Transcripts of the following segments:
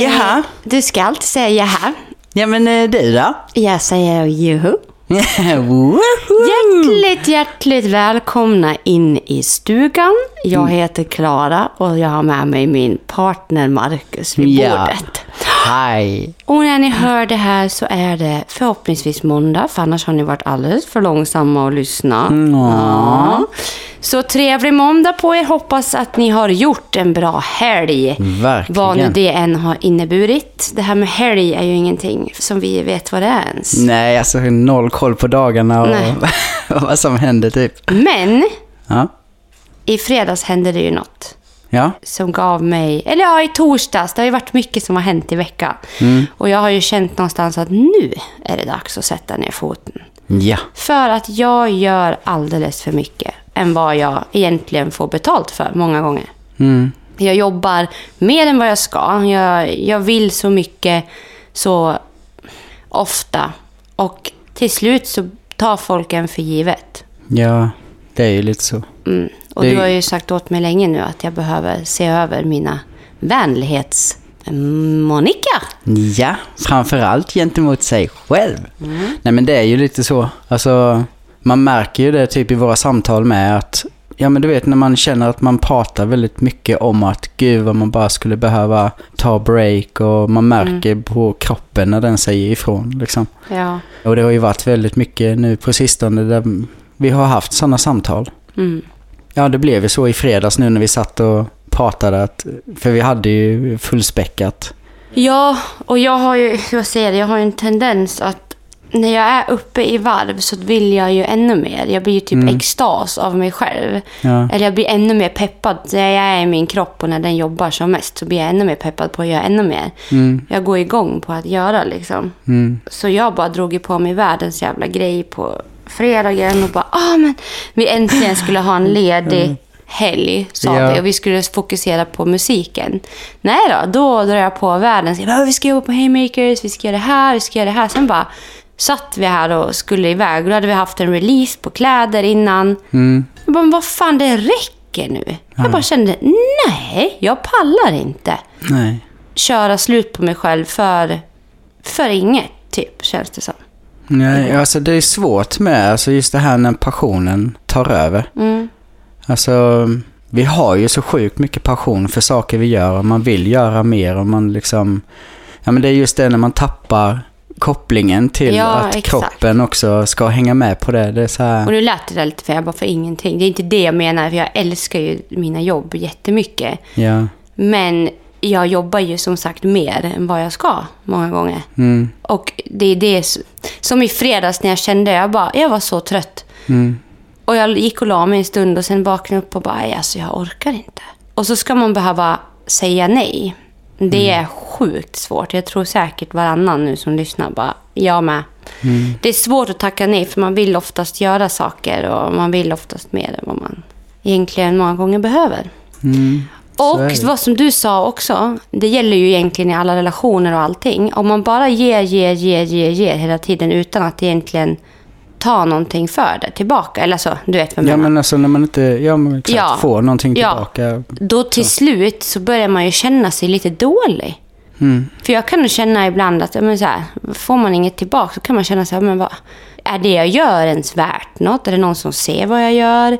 Jaha. Du ska alltid säga jaha. Ja, men eh, du då? Jag säger juhu. Hjärtligt, hjärtligt välkomna in i stugan. Jag heter Klara och jag har med mig min partner Marcus vid Ja. Hej. Och när ni hör det här så är det förhoppningsvis måndag, för annars har ni varit alldeles för långsamma att lyssna. Ja. Så trevlig måndag på er. Hoppas att ni har gjort en bra helg. Verkligen. Vad nu det än har inneburit. Det här med helg är ju ingenting som vi vet vad det är ens. Nej, alltså noll koll på dagarna och vad som händer typ. Men Ja. i fredags hände det ju något. Ja. som gav mig, eller ja, i torsdags. Det har ju varit mycket som har hänt i veckan. Och jag har ju känt någonstans att nu är det dags att sätta ner foten. Ja. För att jag gör alldeles för mycket än vad jag egentligen får betalt för många gånger. Mm. Jag jobbar mer än vad jag ska. Jag, jag vill så mycket så ofta. Och till slut så tar folk en för givet. Ja, det är ju lite så. Mm. Och Det- du har ju sagt åt mig länge nu att jag behöver se över mina vänlighets... Monica! Ja, framförallt gentemot sig själv. Mm. Nej men det är ju lite så. Alltså, man märker ju det typ i våra samtal med att, ja men du vet när man känner att man pratar väldigt mycket om att gud vad man bara skulle behöva ta break och man märker Mm. på kroppen när den säger ifrån liksom. Ja. Och det har ju varit väldigt mycket nu på sistone där vi har haft sådana samtal. Mm. Ja, det blev ju så i fredags nu när vi satt och pratade att, för vi hade ju fullspäckat. Ja, och jag har ju, jag säger det, jag har en tendens att när jag är uppe i varv så vill jag ju ännu mer. Jag blir ju typ extas av mig själv. Ja. Eller jag blir ännu mer peppad. När jag är i min kropp och när den jobbar som mest så blir jag ännu mer peppad på att göra ännu mer. Mm, Jag går igång på att göra liksom. mm, Så jag bara drog ju på mig världens jävla grej på fredagen och bara, ah men vi äntligen skulle ha en ledig helg, sa Ja. vi. Och vi skulle fokusera på musiken. Nej då, då drar jag på världens, jag bara, vi ska jobba på Haymakers, vi ska göra det här, vi ska göra det här. Sen bara satt vi här och skulle iväg. Då hade vi haft en release på kläder innan. mm. Jag bara, men vad fan, det räcker nu. Jag bara kände, nej, jag pallar inte Nej. köra slut på mig själv för, för inget, typ, känns det som. Nej, alltså det är svårt med, alltså just det här när passionen tar över. Mm. Alltså, vi har ju så sjukt mycket passion för saker vi gör och man vill göra mer och man liksom, ja men det är just det när man tappar kopplingen till Ja, att exakt. kroppen också ska hänga med på det. Det är så Och här, nu lät det där lite för jag bara för ingenting. Det är inte det jag menar, för jag älskar ju mina jobb jättemycket. ja, Men jag jobbar ju som sagt mer än vad jag ska många gånger. mm, Och det är det som i fredags när jag kände, jag bara, jag var så trött. mm, Och jag gick och la mig en stund och sen vaknade upp och bara, "Nej, alltså jag orkar inte. Och så ska man behöva säga nej. Det är sjukt svårt. Jag tror säkert varannan nu som lyssnar bara, jag med. Det är svårt att tacka nej för man vill oftast göra saker och man vill oftast mer än vad man egentligen många gånger behöver. Mm. Så Och är vad som du sa också, det gäller ju egentligen i alla relationer och allting. Om man bara ger, ger, ger, ger, ger hela tiden utan att egentligen ta någonting för det tillbaka. Eller så, du vet vad jag Ja menar. men alltså när man inte, ja men exakt, Ja. får någonting Ja. tillbaka. Då till slut så börjar man ju känna sig lite dålig. Mm, För jag kan nog känna ibland att ja, men så här, får man inget tillbaka så kan man känna så här, men vad, är det jag gör ens värt något? Är det någon som ser vad jag gör?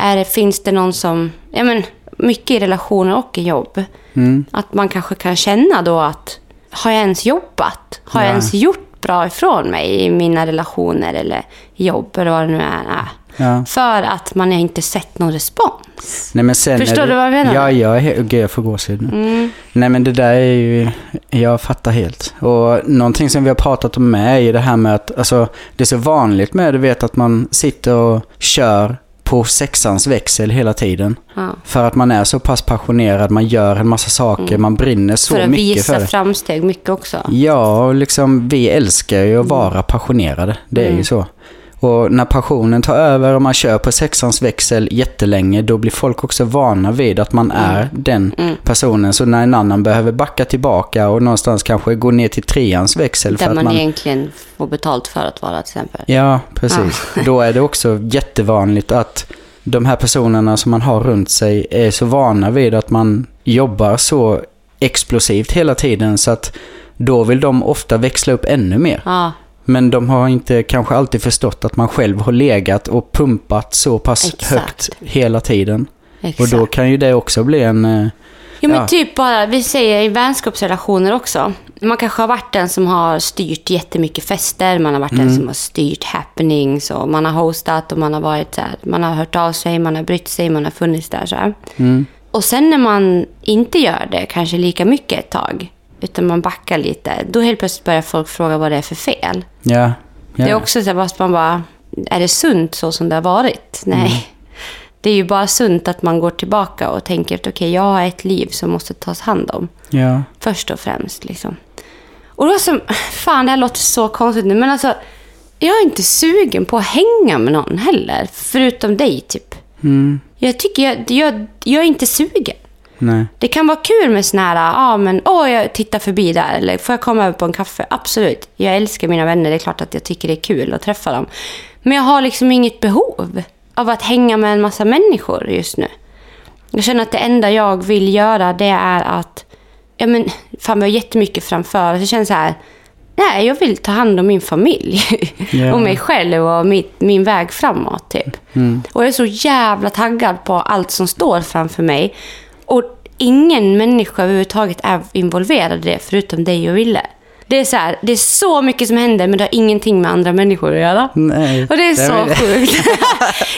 Är det, finns det någon som, ja men mycket i relationer och i jobb. mm, Att man kanske kan känna då att, har jag ens jobbat? Har jag Ja. ens gjort bra ifrån mig i mina relationer eller jobb eller vad det nu är? ja. För att man har inte sett någon respons. Nej, Förstår du vad jag menar? Ja, jag är he- Gud, jag får gåshud nu. Mm. Nej, men det där är ju... Jag fattar helt. Och någonting som vi har pratat om med är ju det här med att... Alltså, det är så vanligt med, du vet, att man sitter och kör på sexans växel hela tiden. Ja. För att man är så pass passionerad, man gör en massa saker, man brinner så Mm. För att mycket visa för det. framsteg mycket också. Ja, och liksom vi älskar ju att vara passionerade. Det är Mm. ju så. Och när passionen tar över och man kör på sexans växel jättelänge, då blir folk också vana vid att man är den Mm. personen. Så när en annan behöver backa tillbaka och någonstans kanske gå ner till treans växel för Där att man, man... egentligen får betalt för att vara till exempel. Ja, precis. Då är det också jättevanligt att de här personerna som man har runt sig är så vana vid att man jobbar så explosivt hela tiden så att då vill de ofta växla upp ännu mer. Ja, Men de har inte kanske alltid förstått att man själv har legat och pumpat så pass Exakt. högt hela tiden. exakt. Och då kan ju det också bli en... eh, Jo men Ja. typ bara, vi säger i vänskapsrelationer också. Man kanske har varit den som har styrt jättemycket fester, man har varit den som har styrt happenings och man har hostat och man har varit så här, man har hört av sig, man har brytt sig, man har funnits där så här. Och sen när man inte gör det, kanske lika mycket ett tag, utan man backar lite, då helt plötsligt börjar folk fråga vad det är för fel. Ja. ja. Det är också så fast man bara, är det sunt så som det har varit? Nej. Det är ju bara sunt att man går tillbaka och tänker att okej, jag har ett liv som måste tas hand om. Ja. Först och främst liksom. Och då som, fan det här låter så konstigt nu, men alltså. Jag är inte sugen på att hänga med någon heller. Förutom dig typ. Mm. Jag tycker jag, jag, jag är inte sugen. Nej. Det kan vara kul med såna här, ah, men åh jag tittar förbi där, eller får jag komma över på en kaffe? Absolut. Jag älskar mina vänner, det är klart att jag tycker det är kul att träffa dem. Men jag har liksom inget behov av att hänga med en massa människor just nu. Jag känner att det enda jag vill göra det är att, ja men fan vi har jättemycket framför oss. Jag känner så här, nej jag vill ta hand om min familj. Ja. och mig själv och mitt, min väg framåt typ. Och jag är så jävla taggad på allt som står framför mig. Och ingen människa överhuvudtaget är involverad i det förutom dig och Ville. Det är så här, det är så mycket som händer men det har ingenting med andra människor att göra. Nej. Och det är så väl- sjukt.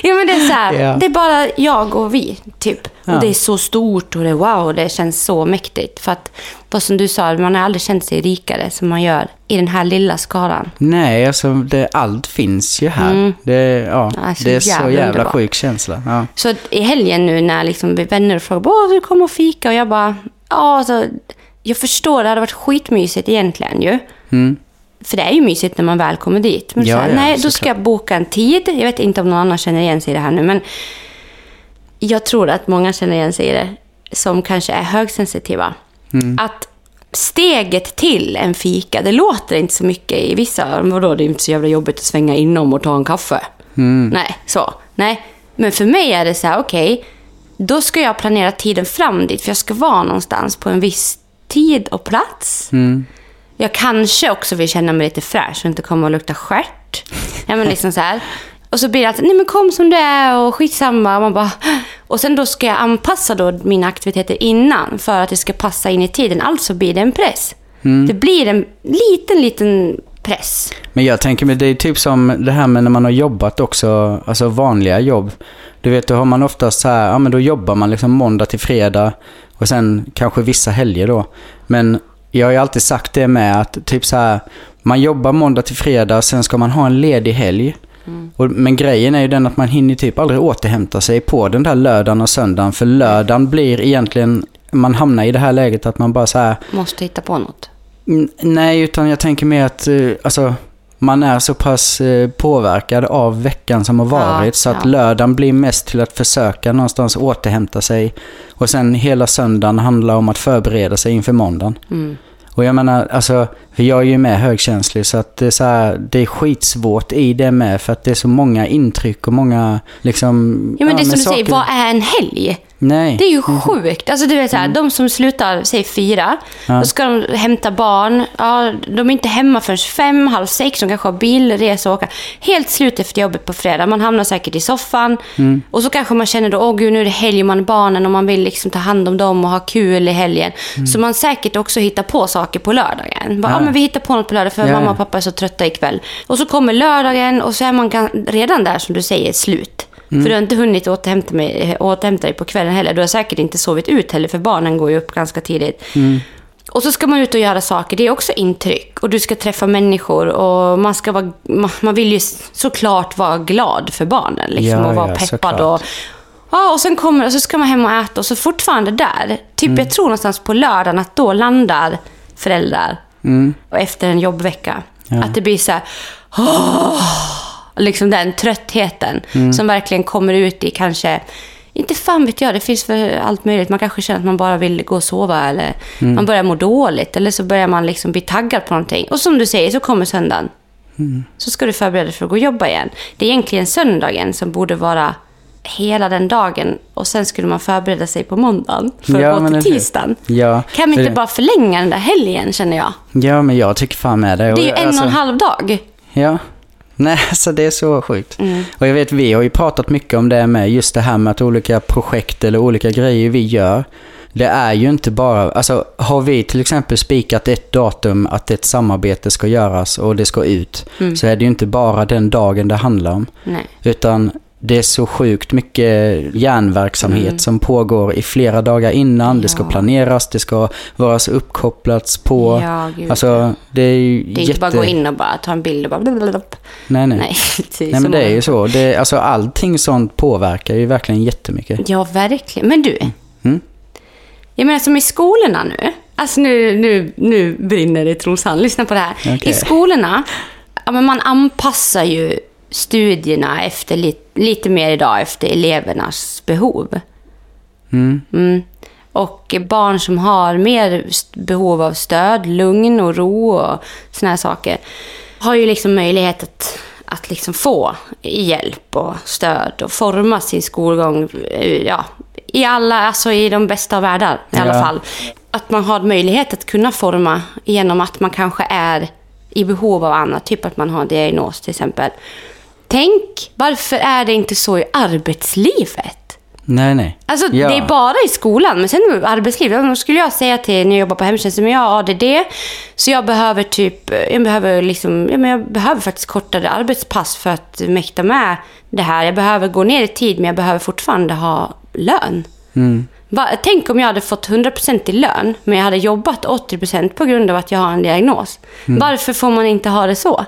ja men det är så här, Ja. det är bara jag och vi, typ. Ja. Och det är så stort och det är wow, och det känns så mäktigt. För att, vad som du sa, man har aldrig känt sig rikare som man gör i den här lilla skaran. Nej, alltså det, allt finns ju här. Det, ja, Ja, så det är så jävla jävla underbart. sjuk känsla. Ja. Så i helgen nu när liksom vänner frågar Åh, du kommer och fika och jag bara, ja alltså, jag förstår, det hade varit skitmysigt egentligen ju. Mm. För det är ju mysigt när man väl kommer dit. Men Ja, så här, ja, nej, då ska jag boka en tid. Jag vet inte om någon annan känner igen sig i det här nu, men jag tror att många känner igen sig i det som kanske är högsensitiva. Mm. Att steget till en fika, det låter inte så mycket i vissa. Vadå, det är inte så jävla jobbigt att svänga inom och ta en kaffe. Mm. Nej, så. Nej. Men för mig är det så här, okej, då ska jag planera tiden fram dit, för jag ska vara någonstans på en viss tid och plats. Mm. Jag kanske också vill känna mig lite fräsch och inte komma och lukta stjärt. Ja, men liksom så här. Och så blir det alltid, nej men kom som du är och skitsamma. Och, man bara, och sen då ska jag anpassa då mina aktiviteter innan för att det ska passa in i tiden. Alltså blir det en press. Det blir en liten, liten press. Men jag tänker mig, det är typ som det här med när man har jobbat också, alltså vanliga jobb. Du vet, då har man oftast så här, ja men då jobbar man liksom måndag till fredag och sen kanske vissa helger då. Men jag har ju alltid sagt det med att typ så här, man jobbar måndag till fredag, sen ska man ha en ledig helg. Och, men grejen är ju den att man hinner typ aldrig återhämta sig på den där lördagen och söndagen. För lördagen blir egentligen, man hamnar i det här läget att man bara så här, Måste hitta på något. Mm, Nej, utan jag tänker mer att eh, alltså, man är så pass eh, påverkad av veckan som har varit Ja, så att ja. lördagen blir mest till att försöka någonstans återhämta sig. Och sen hela söndagen handlar om att förbereda sig inför måndagen. Mm. Och jag menar, alltså, för jag är ju med högkänslig så att det är, så här, det är skitsvårt i det med för att det är så många intryck och många liksom... Ja, men det är som du saker- säger, vad är en helg? Nej. Det är ju sjukt. Alltså du vet så här, de som slutar, säg fyra, Ja. då ska de hämta barn. Ja, de är inte hemma förrän fem, halv sex, de kanske har bilresa och åka. Helt slut efter jobbet på fredag. Man hamnar säkert i soffan. Och så kanske man känner då, åh gud nu är det helg och man har barnen och man vill liksom ta hand om dem och ha kul i helgen. Så man säkert också hittar på saker på lördagen. Bara, Ja. ja. men vi hittar på något på lördag för Ja, mamma och pappa är så trötta ikväll. Och så kommer lördagen och så är man redan där som du säger, slut. Mm. För du har inte hunnit återhämta, mig, återhämta dig på kvällen heller. Du har säkert inte sovit ut heller, för barnen går ju upp ganska tidigt. Mm. Och så ska man ut och göra saker. Det är också intryck. Och du ska träffa människor. Och man, ska vara, man, vill ju såklart vara glad för barnen. Liksom, Ja, och vara ja, peppad. såklart. Och, ja, och sen kommer och så ska man hem och äta. Och så fortfarande där. Typ Mm. jag tror någonstans på lördagen att då landar föräldrar. Och efter en jobbvecka. Ja. Att det blir så här... "Åh!" Liksom den tröttheten Mm. som verkligen kommer ut i kanske, inte fan vet jag, det finns för allt möjligt. Man kanske känner att man bara vill gå och sova eller Mm. man börjar må dåligt eller så börjar man liksom bli taggad på någonting. Och som du säger så kommer söndagen. Mm. Så ska du förbereda dig för att gå och jobba igen. Det är egentligen söndagen som borde vara hela den dagen och sen skulle man förbereda sig på måndagen för Ja, att gå till tisdagen. Ja, Kan vi inte det- bara förlänga den där helgen känner jag? Ja, men jag tycker fan med det. Det är ju en alltså- och en halv dag. Ja. Nej, alltså det är så sjukt. Mm. Och jag vet, vi har ju pratat mycket om det med just det här med att olika projekt eller olika grejer vi gör. Det är ju inte bara, alltså har vi till exempel spikat ett datum att ett samarbete ska göras och det ska ut. Mm. Så är det ju inte bara den dagen det handlar om. Nej. Utan det är så sjukt mycket järnverksamhet Mm. som pågår i flera dagar innan. Det ska Ja. planeras, det ska vara så uppkopplats på. Ja, gud. Alltså det är ju det är jätte... inte bara gå in och bara ta en bild och bara... blablabla. Nej, nej. Nej, Nej men det är ju så. Det, alltså allting sånt påverkar ju verkligen jättemycket. Ja, verkligen. Men du. Mm. Jag menar som i skolorna nu. Alltså nu, nu, nu brinner det i Trollhättan. Lyssna på det här. Okej. I skolorna, ja, men man anpassar ju studierna efter lite, lite mer idag efter elevernas behov. Mm. Mm. Och barn som har mer behov av stöd, lugn och ro och såna här saker har ju liksom möjlighet att, att liksom få hjälp och stöd och forma sin skolgång ja, i alla, alltså i de bästa av världar i alla Ja. fall. Att man har möjlighet att kunna forma genom att man kanske är i behov av annat, typ att man har en diagnos till exempel. Tänk, varför är det inte så i arbetslivet? Nej, nej. Alltså Ja. det är bara i skolan, men sen arbetslivet. Då skulle jag säga till när jag jobbar på hemtjänsten, men jag har ADD, så jag behöver typ, jag behöver liksom, ja, men jag behöver faktiskt kortare arbetspass för att mäkta med det här. Jag behöver gå ner i tid, men jag behöver fortfarande ha lön. Mm. Va, tänk om jag hade fått 100% i lön, men jag hade jobbat 80% på grund av att jag har en diagnos. Mm. Varför får man inte ha det så?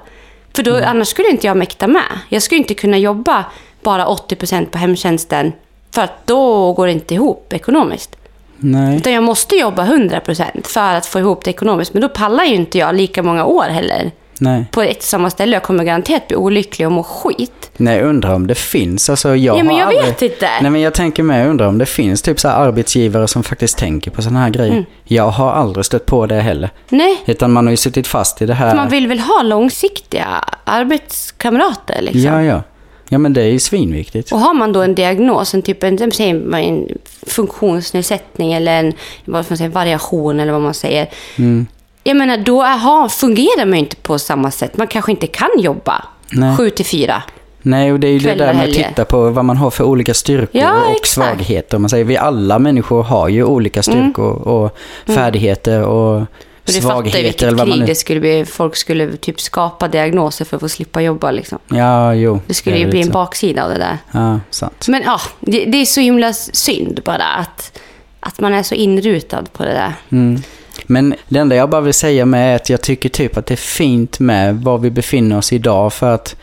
För då, annars skulle inte jag mäkta med. Jag skulle inte kunna jobba bara 80% på hemtjänsten, för att då går det inte ihop ekonomiskt. Nej. Utan jag måste jobba 100% för att få ihop det ekonomiskt. Men då pallar ju inte jag lika många år heller Nej. på ett och samma ställe. Jag kommer garanterat bli olycklig och må skit. Nej, undrar om det finns. Alltså, jag Ja, men jag aldrig... vet inte. Nej, men jag tänker med, undrar om det finns typ så arbetsgivare som faktiskt tänker på sådana här grejer. Mm. Jag har aldrig stött på det heller. Nej, Utan man har ju suttit fast i det här. man vill väl ha långsiktiga arbetskamrater liksom. Ja, ja. Ja, men det är ju svinviktigt. Och har man då en diagnos, en typ en, säger en funktionsnedsättning eller en vad man säga, variation eller vad man säger. Mm. Jag menar, då är, fungerar man ju inte på samma sätt. Man kanske inte kan jobba Nej. sju till fyra. Nej, och det är ju det där med att titta på vad man har för olika styrkor Ja, och exakt. svagheter. Man säger, vi alla människor har ju olika styrkor och färdigheter och Mm. Och du fattar svagheter. vilket Eller vad man krig nu... det skulle bli. Folk skulle typ skapa diagnoser för att få slippa jobba. Liksom. Ja, jo. Det skulle ju bli en så. baksida av det där. Ja, sant. Men ja, det, det är så himla synd bara att, att man är så inrutad på det där. Mm. Men det enda jag bara vill säga med är att jag tycker typ att det är fint med var vi befinner oss idag för att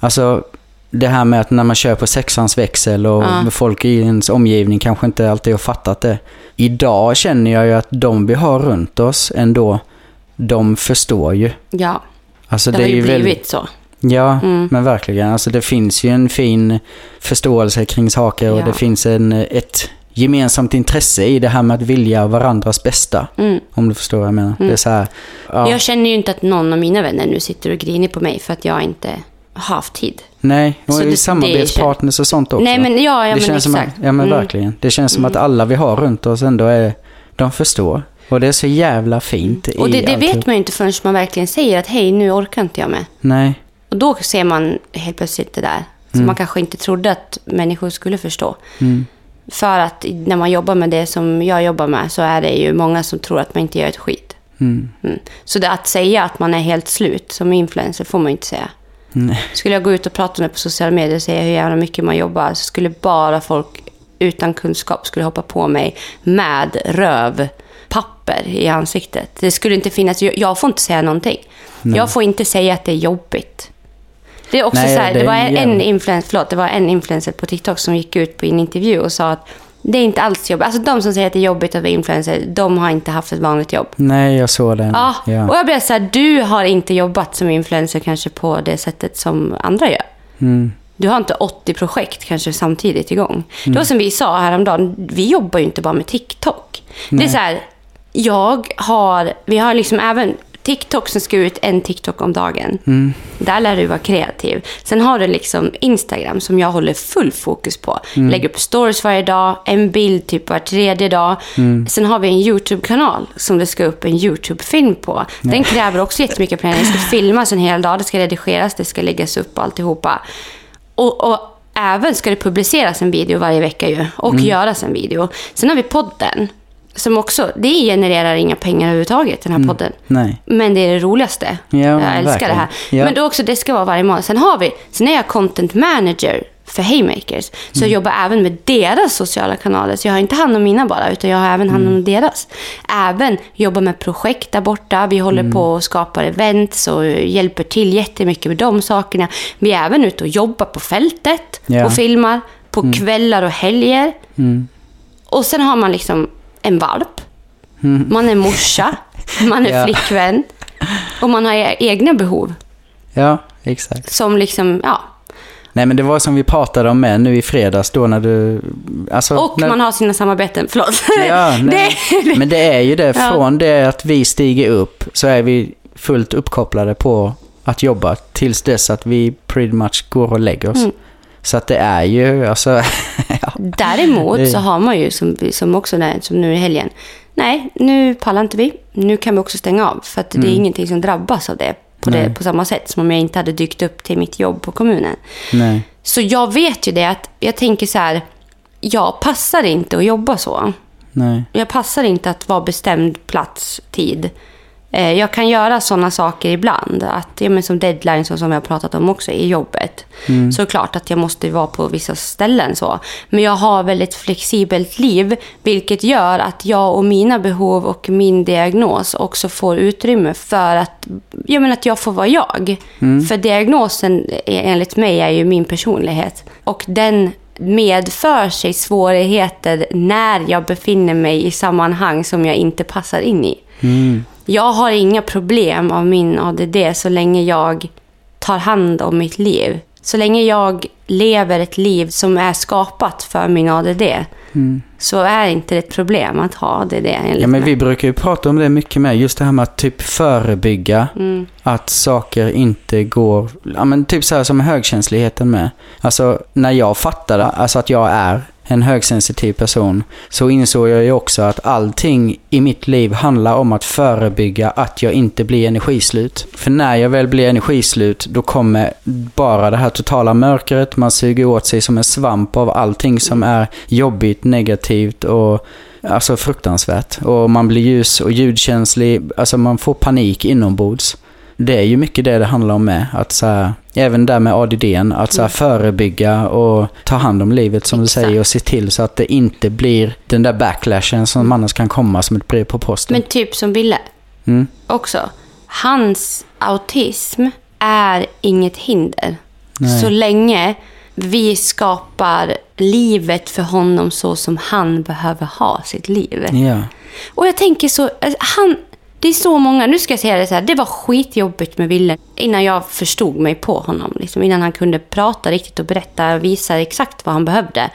alltså det här med att när man kör på sexans växel och Ja. folk i ens omgivning kanske inte alltid har fattat det. Idag känner jag ju att de vi har runt oss ändå, de förstår ju. Ja, Alltså det, har är ju blivit väldigt- så. Ja, Mm. men verkligen. Alltså det finns ju en fin förståelse kring saker och Ja. det finns en, ett gemensamt intresse i det här med att vilja varandras bästa. Mm. Om du förstår vad jag menar. Det är så här, ja, Jag känner ju inte att någon av mina vänner nu sitter och griner på mig för att jag inte har haft tid. nej, och Så det- i det samarbetspartners och sånt också. Nej, men ja, ja det men känns som exakt. att, ja men Mm. verkligen. Det känns som att alla vi har runt oss ändå är, de förstår. Och det är så jävla fint Och det, det vet man ju inte förrän man verkligen säger att hej, nu orkar inte jag med. Nej, Och då ser man helt plötsligt det där som man kanske inte trodde att människor skulle förstå. Mm. För att när man jobbar med det som jag jobbar med så är det ju många som tror att man inte gör ett skit. mm. Mm. Så det att säga att man är helt slut som influencer får man ju inte säga. Nej. Skulle jag gå ut och prata med på sociala medier och säga hur jävla mycket man jobbar så skulle bara folk utan kunskap skulle hoppa på mig med rövpapper i ansiktet. Det skulle inte finnas, jag- jag får inte säga någonting. Jag får inte säga att det är jobbigt. Det är också Nej, så här, det det, var en, jävligt. influencer, förlåt, det var en influencer på TikTok som gick ut på en intervju och sa att det är inte alls jobbigt. Alltså de som säger att det är jobbigt att vara influencer, de har inte haft ett vanligt jobb. Nej, jag såg den. Ja, Ja. och jag blev så här, du har inte jobbat som influencer kanske på det sättet som andra gör. Mm. Du har inte 80 projekt kanske samtidigt igång. Mm. Det var som vi sa häromdagen, vi jobbar ju inte bara med TikTok. Det är så här, jag har, vi har liksom även TikTok som ska ut en TikTok om dagen. Mm. Där lär du vara kreativ. Sen har du liksom Instagram som jag håller full fokus på. Mm. Lägger upp stories varje dag, en bild typ var tredje dag. Mm. Sen har vi en YouTube-kanal som det ska upp en YouTube-film på. Den kräver också jättemycket planering. Det ska filmas en hel dag, det ska redigeras, det ska läggas upp och alltihopa. Och, och även ska det publiceras en video varje vecka ju. Och Mm. göras en video. Sen har vi podden. Som också, det genererar inga pengar överhuvudtaget, den här podden. Nej. Men det är det roligaste. Ja, jag älskar verkligen. det här. Ja. Men då också, det ska vara varje månad. Sen har vi, sen är jag content manager för Haymakers. Så Mm. jag jobbar även med deras sociala kanaler. Så jag har inte hand om mina bara, utan jag har även hand om Mm. deras. Även jobbar med projekt där borta. Vi håller Mm. på och skapar events och hjälper till jättemycket med de sakerna. Vi är även ute och jobbar på fältet Ja. och filmar. På kvällar och helger. Mm. Och sen har man liksom en valp. Man är morsa. Man är Ja. flickvän. Och man har e- egna behov. Ja, exakt. Som liksom, ja. Nej men det var som vi pratade om med nu i fredags då när du... Alltså, Och när, man har sina samarbeten. Förlåt. Ja, nej. det, Men det är ju det, Ja. från det att vi stiger upp så är vi fullt uppkopplade på att jobba tills dess att vi pretty much går och lägger oss. Mm. Så att det är ju, alltså... ja. Däremot så har man ju, som, som också när, som nu i helgen, nej, nu pallar inte vi. Nu kan vi också stänga av. För att det är ingenting som drabbas av det på, det Mm. På samma sätt som om jag inte hade dykt upp till mitt jobb på kommunen. Nej. Så jag vet ju det att jag tänker så här, jag passar inte att jobba så. Nej. Jag passar inte att vara bestämd plats, tid. Eh, Jag kan göra sådana saker ibland. Att, ja, men som deadlines och som jag har pratat om också i jobbet. Så klart att jag måste vara på vissa ställen. så. Men jag har väldigt flexibelt liv. Vilket gör att jag och mina behov och min diagnos också får utrymme för att, ja, men att jag får vara jag. För diagnosen är, enligt mig är ju min personlighet. Och den medför sig svårigheter när jag befinner mig i sammanhang som jag inte passar in i. Mm. Jag har inga problem av min ADD så länge jag tar hand om mitt liv. Så länge jag lever ett liv som är skapat för min ADD så är inte det ett problem att ha ADD Mm. Ja, men mig. vi brukar ju prata om det mycket med. Just det här med att typ förebygga Mm. att saker inte går... Ja, men typ så här som högkänsligheten med. Alltså, när jag fattade alltså att jag är en högsensitiv person så insåg jag ju också att allting i mitt liv handlar om att förebygga att jag inte blir energislut. För när jag väl blir energislut då kommer bara det här totala mörkret, man suger åt sig som en svamp av allting som är jobbigt, negativt och Alltså fruktansvärt. Och man blir ljus och ljudkänslig. Alltså man får panik inombords. Det är ju mycket det det handlar om med. Att så här, även där med ADDn, att så här, förebygga och ta hand om livet som du Exakt. säger och se till så att det inte blir den där backlashen som annars kan komma som ett brev på posten. Men typ som Ville Mm. också. Hans autism är inget hinder. Nej. Så länge vi skapar livet för honom så som han behöver ha sitt liv. Ja. Och jag tänker så, alltså, han, det är så många, nu ska jag säga det så här, det var skitjobbigt med Ville innan jag förstod mig på honom. Liksom, innan han kunde prata riktigt och berätta och visa exakt vad han behövde.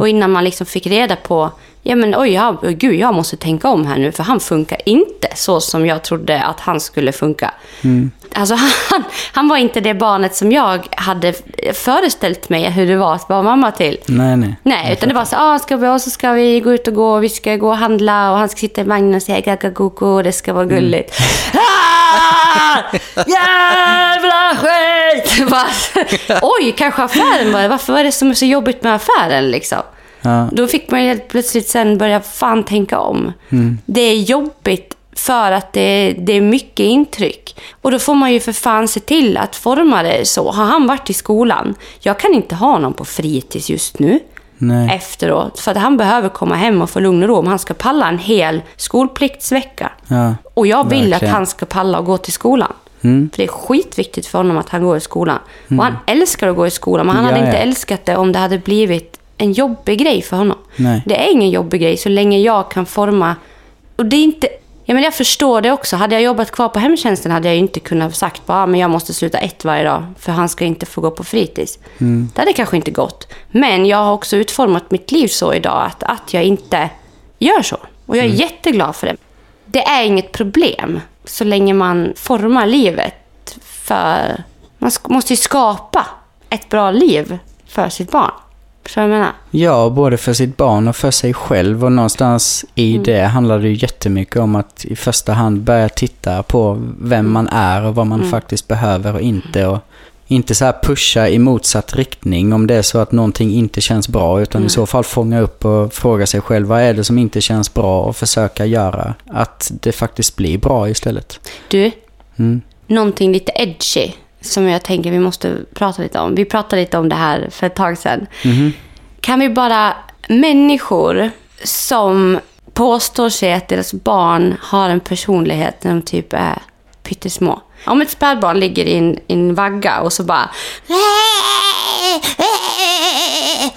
Och innan man liksom fick reda på, ja men oj, ja, gud, jag måste tänka om här nu, för han funkar inte så som jag trodde att han skulle funka. Alltså han, han var inte det barnet som jag hade föreställt mig hur det var att vara mamma till. Nej, nej. Nej, utan det var så, ah, ska vi, och så ska vi gå ut och gå, och vi ska gå och handla och han ska sitta i vagnen och säga gagagoko och det ska vara gulligt. Ah! Jävla skit! Bara, Oj, kanske affären var Varför var det som är så jobbigt med affären liksom? Ja. Då fick man helt plötsligt sen börja fan tänka om. Det är jobbigt för att det, det är mycket intryck. Och då får man ju för fan se till att forma det så. Har han varit i skolan? Jag kan inte ha honom på fritids just nu. Nej. Efteråt. För att han behöver komma hem och få lugn och ro om han ska palla en hel skolpliktsvecka. Ja. Och jag vill Verkligen. att han ska palla och gå till skolan. Mm. För det är skitviktigt för honom att han går i skolan. Och han älskar att gå i skolan, men han Ja, hade inte ja. älskat det om det hade blivit en jobbig grej för honom. Nej. Det är ingen jobbig grej så länge jag kan forma... Och det är inte... Ja, men jag förstår det också. Hade jag jobbat kvar på hemtjänsten hade jag inte kunnat sagt bara, "Ah, men jag måste sluta ett varje dag för han ska inte få gå på fritids. Det hade kanske inte gått. Men jag har också utformat mitt liv så idag att, att jag inte gör så. Och jag är jätteglad för det. Det är inget problem så länge man formar livet för... Man måste ju skapa ett bra liv för sitt barn. Förstår du vad jag menar? Ja, både för sitt barn och för sig själv. Och någonstans i det handlar det ju jättemycket om att i första hand börja titta på vem man är och vad man faktiskt behöver och inte. Och inte så här pusha i motsatt riktning om det är så att någonting inte känns bra. Utan i så fall fånga upp och fråga sig själv vad är det som inte känns bra och försöka göra att det faktiskt blir bra istället. Du, Mm. någonting lite edgy som jag tänker vi måste prata lite om. Vi pratade lite om det här för ett tag sedan. Kan vi bara... Människor som påstår sig att deras barn har en personlighet när de typ är pyttesmå. Om ett spädbarn ligger i en, i en vagga och så bara...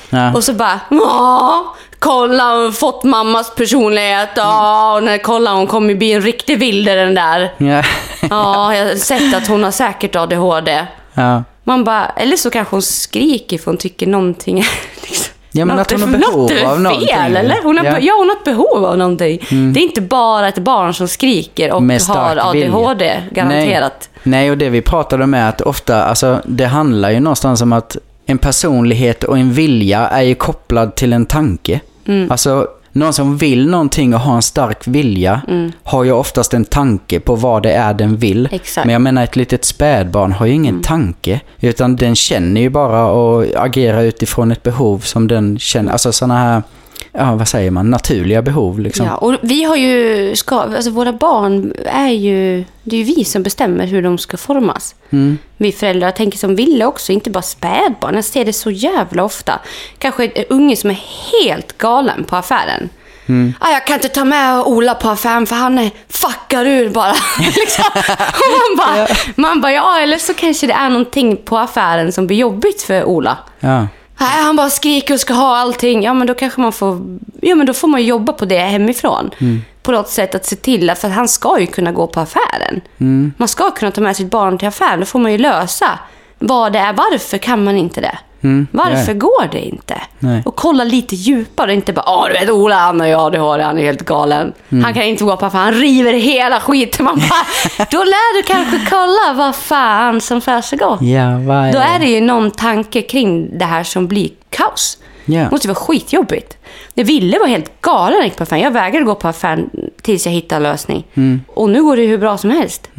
Ja. Och så bara... Åh, kolla, hon har fått mammas personlighet. Åh, och när, kolla, hon kommer bli en riktig vilde den där. Ja. Ja, jag har sett att hon har säkert ADHD. ja. Man bara, eller så kanske hon skriker för hon tycker någonting liksom, Ja, men något att hon har behov något är av någonting. fel, eller? Hon har, Ja. ja. hon har ett behov av någonting. Det är inte bara ett barn som skriker och har ADHD, vilja. garanterat. Nej. Nej, och det vi pratade om är att ofta, alltså det handlar ju någonstans om att en personlighet och en vilja är ju kopplad till en tanke. Mm. Alltså, någon som vill någonting och har en stark vilja har ju oftast en tanke på vad det är den vill. Mm. Exakt. Men jag menar, ett litet spädbarn har ju ingen Mm. tanke. Utan den känner ju bara och agerar utifrån ett behov som den känner. Alltså sådana här, ja vad säger man, naturliga behov liksom. Ja, och vi har ju, ska, alltså våra barn är ju, det är ju vi som bestämmer hur de ska formas. Mm. Vi föräldrar tänker som Ville också, inte bara spädbarn. Jag ser det så jävla ofta. Kanske en unge som är helt galen på affären. Mm. Ah, jag kan inte ta med Ola på affären för han är, fuckar ur bara. liksom. Man bara, man bara, ja eller så kanske det är någonting på affären som blir jobbigt för Ola. Ja. Nej, han bara skriker och ska ha allting. Ja, men då kanske man får... Ja, men då får man jobba på det hemifrån. På något sätt att se till att... För han ska ju kunna gå på affären. Man ska kunna ta med sitt barn till affären. Då får man ju lösa vad det är. Varför kan man inte det? Varför nej. går det inte? Nej. Och kolla lite djupare. Inte bara, ja du vet Ola, han har ju ADHD, han är helt galen. Han kan inte gå på affären, han river hela skiten. Man bara, då lär du kanske kolla vad fan som försiggår. Ja, vad är Då är det ju någon tanke kring det här som blir kaos. Ja. Det måste ju vara skitjobbigt. Det ville var helt galen gick på affären. Jag vägrade gå på affären tills jag hittade lösning. Mm. Och nu går det hur bra som helst.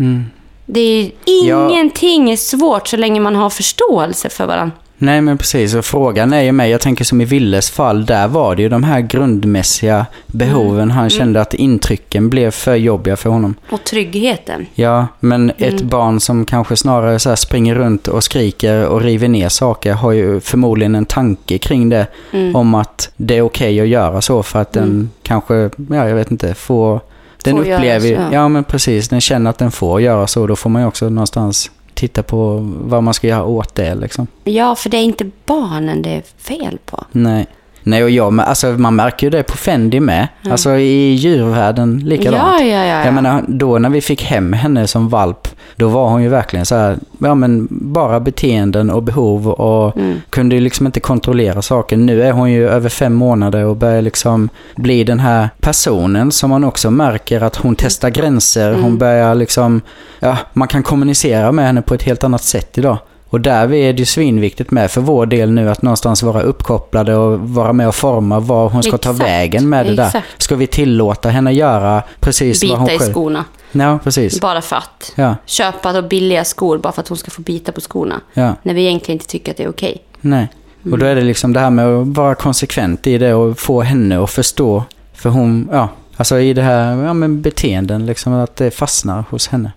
Det är, ingenting är svårt så länge man har förståelse för varandra. Nej men precis, och frågan är ju mig, jag tänker som i Willes fall, där var det ju de här grundmässiga behoven. Mm. Han kände att intrycken blev för jobbiga för honom. Och tryggheten. Ja, men ett Mm. barn som kanske snarare så springer runt och skriker och river ner saker har ju förmodligen en tanke kring det. Mm. Om att det är okej att göra så för att den kanske, ja jag vet inte, får... Den upplever ja. ja men precis, den känner att den får göra så. Då får man ju också någonstans titta på vad man ska göra åt det liksom. Ja, för det är inte barnen det är fel på. Nej. Nej, och jag, alltså man märker ju det på Fendi med. Alltså i djurvärlden likadant. Ja, ja, ja, ja. Jag menar, då när vi fick hem henne som valp, då var hon ju verkligen så här, ja men bara beteenden och behov och Mm. kunde ju liksom inte kontrollera saker. Nu är hon ju över fem månader och börjar liksom bli den här personen som man också märker att hon testar gränser. Mm. Hon börjar liksom, ja, man kan kommunicera med henne på ett helt annat sätt idag. Och där är det ju svinviktigt med för vår del nu att någonstans vara uppkopplade och vara med och forma var hon ska ta Exakt. vägen med det där. Exakt. Ska vi tillåta henne göra precis vad hon Bita i själv... skorna. Ja, precis. Bara för att. Ja, Köpa då billiga skor bara för att hon ska få bita på skorna. ja, När vi egentligen inte tycker att det är okej. nej. Och då är det liksom det här med att vara konsekvent i det och få henne att förstå. För hon, ja, alltså i det här ja, men beteenden liksom att det fastnar hos henne.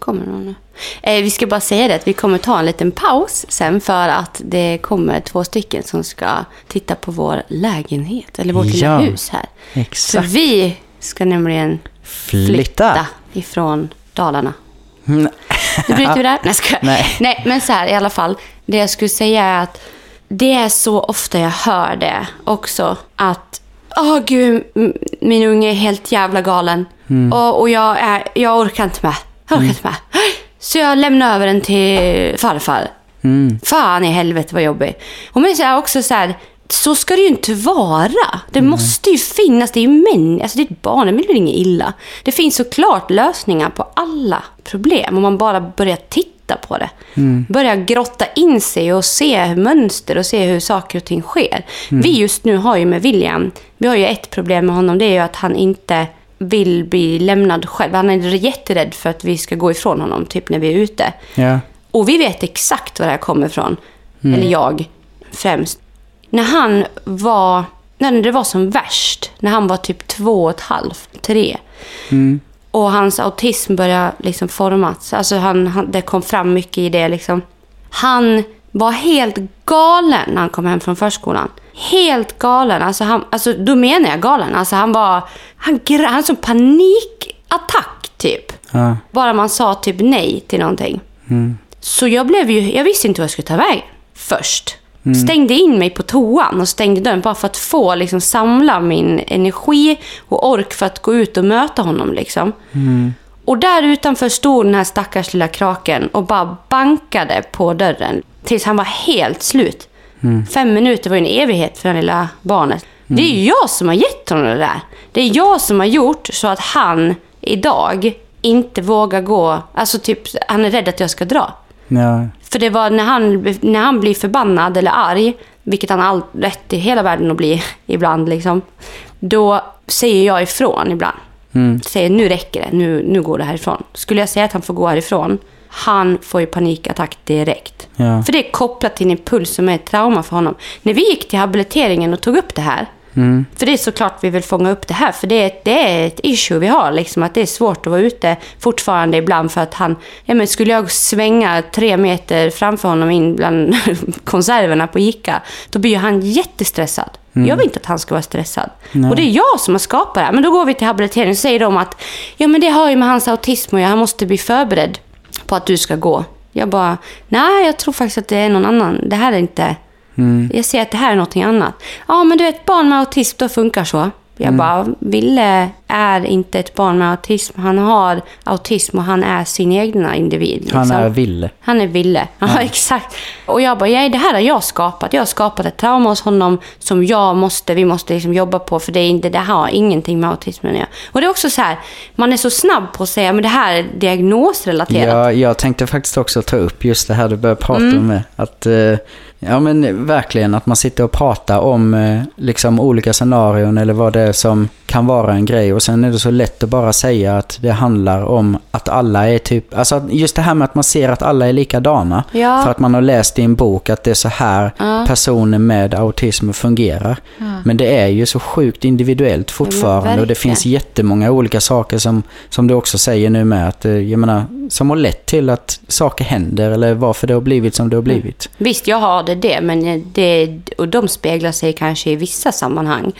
Kommer någon nu? Eh, vi ska bara säga det att vi kommer ta en liten paus sen för att det kommer två stycken som ska titta på vår lägenhet, eller vårt lilla Ja. hus här. Exakt. vi ska nämligen Flytta. flytta ifrån Dalarna. Mm, Nu bryter vi där. Nej, ska. Nej. Nej, men så här i alla fall. Det jag skulle säga är att det är så ofta jag hör det också. Att, åh gud, m- min unge är helt jävla galen. Mm. Och, och jag, är, jag orkar inte med. Jag orkar inte med. Så jag lämnar över den till farfar. Mm. Fan i helvete vad jobbig. Och är jag också så här, så ska det ju inte vara. Det måste ju finnas, det är ju män, alltså det är ett barn, det vill inget illa. Det finns såklart lösningar på alla problem om man bara börjar titta på det. Börja grotta in sig och se mönster och se hur saker och ting sker. Vi just nu har ju med William, vi har ju ett problem med honom, det är ju att han inte vill bli lämnad själv. Han är jätterädd för att vi ska gå ifrån honom, typ när vi är ute. Ja. Och vi vet exakt var det här kommer ifrån. Eller jag främst. När han var, när det var som värst, när han var typ två och ett halvt, tre. Och hans autism började liksom formas. Alltså han, han, det kom fram mycket i det liksom. Han var helt galen när han kom hem från förskolan. Helt galen. Alltså, han, alltså då menar jag galen. Alltså han var, han, han som panikattack typ. Ja. Bara man sa typ nej till någonting. Så jag blev ju, jag visste inte vad jag skulle ta vägen först. Stängde in mig på toan och stängde dörren bara för att få liksom, samla min energi och ork för att gå ut och möta honom. Liksom. Och där utanför stod den här stackars lilla kraken och bara bankade på dörren tills han var helt slut. Fem minuter var ju en evighet för det lilla barnet. Det är ju jag som har gett honom det där. Det är jag som har gjort så att han idag inte vågar gå. Alltså typ, han är rädd att jag ska dra. Ja. För det var när han, när han blir förbannad eller arg, vilket han har rätt i hela världen att bli ibland, liksom, då säger jag ifrån ibland. Säger nu räcker det, nu, nu går det härifrån. Skulle jag säga att han får gå härifrån, han får ju panikattack direkt. Ja. För det är kopplat till en impuls som är ett trauma för honom. När vi gick till habiliteringen och tog upp det här, för det är såklart vi vill fånga upp det här, för det är, ett- det är ett issue vi har, liksom, att det är svårt att vara ute fortfarande ibland för att han, ja men skulle jag svänga tre meter framför honom in bland konserverna på Ica, då blir han jättestressad. Jag vill inte att han ska vara stressad. Och det är jag som har skapat det här. Men då går vi till habilitering och säger de att, ja men det har ju med hans autism att göra, han måste bli förberedd på att du ska gå. Jag bara, nej jag tror faktiskt att det är någon annan. Det här är inte... Jag ser att det här är någonting annat. Ja, men du vet, barn med autism, då funkar så. Jag bara, Ville är inte ett barn med autism. Han har autism och han är sin egna individ. Liksom. Han är Ville. Han är Ville. Ja, exakt. Och jag bara, ja, det här har jag skapat. Jag har skapat ett trauma hos honom som jag måste, vi måste liksom jobba på. För det, är inte, det här har ingenting med autismen att göra. Och det är också så här, man är så snabb på att säga, men det här är diagnosrelaterat. Ja, jag tänkte faktiskt också ta upp just det här du började prata Mm. om. Att, eh, ja men verkligen att man sitter och pratar om eh, liksom olika scenarion eller vad det är som kan vara en grej. Och sen är det så lätt att bara säga att det handlar om att alla är typ, alltså just det här med att man ser att alla är likadana. Ja. För att man har läst i en bok att det är så här personer med autism fungerar. Men det är ju så sjukt individuellt fortfarande och det finns jättemånga olika saker som, som du också säger nu med att, eh, jag menar, som har lett till att saker händer eller varför det har blivit som det har blivit. Visst, jag har det, det men det, och de speglar sig kanske i vissa sammanhang.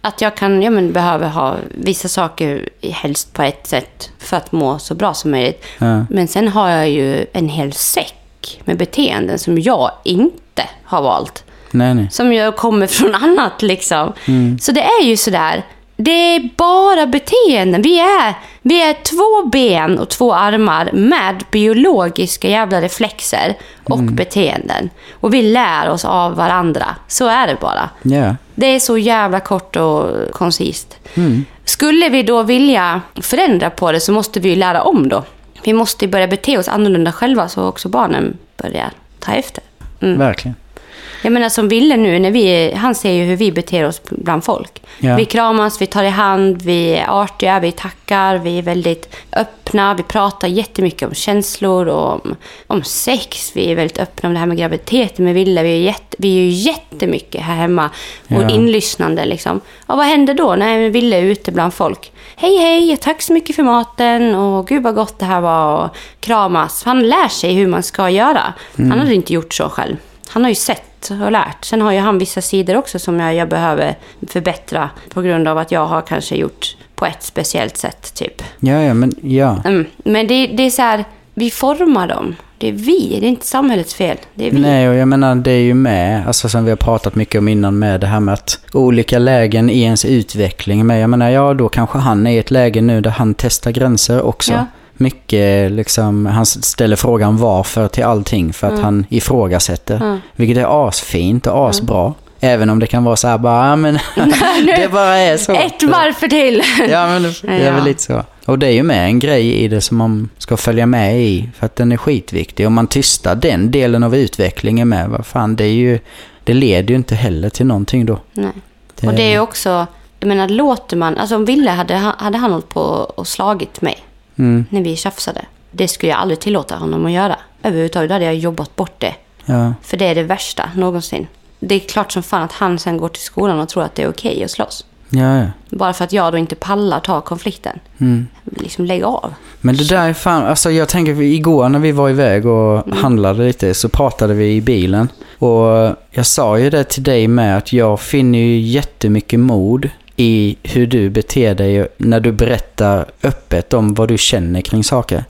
Att jag kan, ja men behöver ha vissa saker helst på ett sätt för att må så bra som möjligt. Ja. Men sen har jag ju en hel säck med beteenden som jag inte har valt. Nej, nej. Som jag kommer från annat liksom. Så det är ju sådär. Det är bara beteenden. Vi är, vi är två ben och två armar med biologiska jävla reflexer och beteenden. Och vi lär oss av varandra. Så är det bara. Ja. Det är så jävla kort och koncist. Skulle vi då vilja förändra på det så måste vi ju lära om då. Vi måste börja bete oss annorlunda själva så också barnen börjar ta efter. Verkligen. Jag menar som Ville nu, när vi, han ser ju hur vi beter oss bland folk. Ja. Vi kramas, vi tar i hand, vi är artiga, vi tackar, vi är väldigt öppna. Vi pratar jättemycket om känslor och om, om sex. Vi är väldigt öppna om det här med graviditeten med Ville. Vi är, jätte, vi är ju jättemycket här hemma och Ja. inlyssnande liksom. Och vad händer då när Ville är ute bland folk? Hej hej, tack så mycket för maten och gud vad gott det här var och kramas. Han lär sig hur man ska göra. Han hade inte gjort så själv. Han har ju sett och lärt. Sen har ju han vissa sidor också som jag, jag behöver förbättra på grund av att jag har kanske gjort på ett speciellt sätt, typ. Ja, ja, men ja. Mm. Men det, det är så här, vi formar dem. Det är vi, det är inte samhällets fel. Det är vi. Nej, och jag menar det är ju med, alltså som vi har pratat mycket om innan med det här med att olika lägen i ens utveckling. Men jag menar, ja då kanske han är i ett läge nu där han testar gränser också. Ja. Mycket liksom, han ställer frågan varför till allting för att han ifrågasätter. Mm. Vilket är asfint och asbra. Även om det kan vara så här bara, ja men det bara är så. Ett varv till! Ja, men det, det är väl lite så. Och det är ju med en grej i det som man ska följa med i, för att den är skitviktig. Om man tystar den delen av utvecklingen med, vad fan, det är ju, det leder ju inte heller till någonting då. Nej. Och det är ju också, jag menar låter man, alltså om Ville hade, hade han hållit på och slagit mig Mm, när vi tjafsade. Det skulle jag aldrig tillåta honom att göra. Överhuvudtaget hade jag jobbat bort det. ja, För det är det värsta någonsin. Det är klart som fan att han sen går till skolan och tror att det är okej att slåss. ja, ja. Bara för att jag då inte pallar ta konflikten. Mm. Liksom lägg av. Men det där är fan, alltså jag tänker igår när vi var iväg och handlade lite så pratade vi i bilen. Och jag sa ju det till dig med att jag finner ju jättemycket mod i hur du beter dig när du berättar öppet om vad du känner kring saker.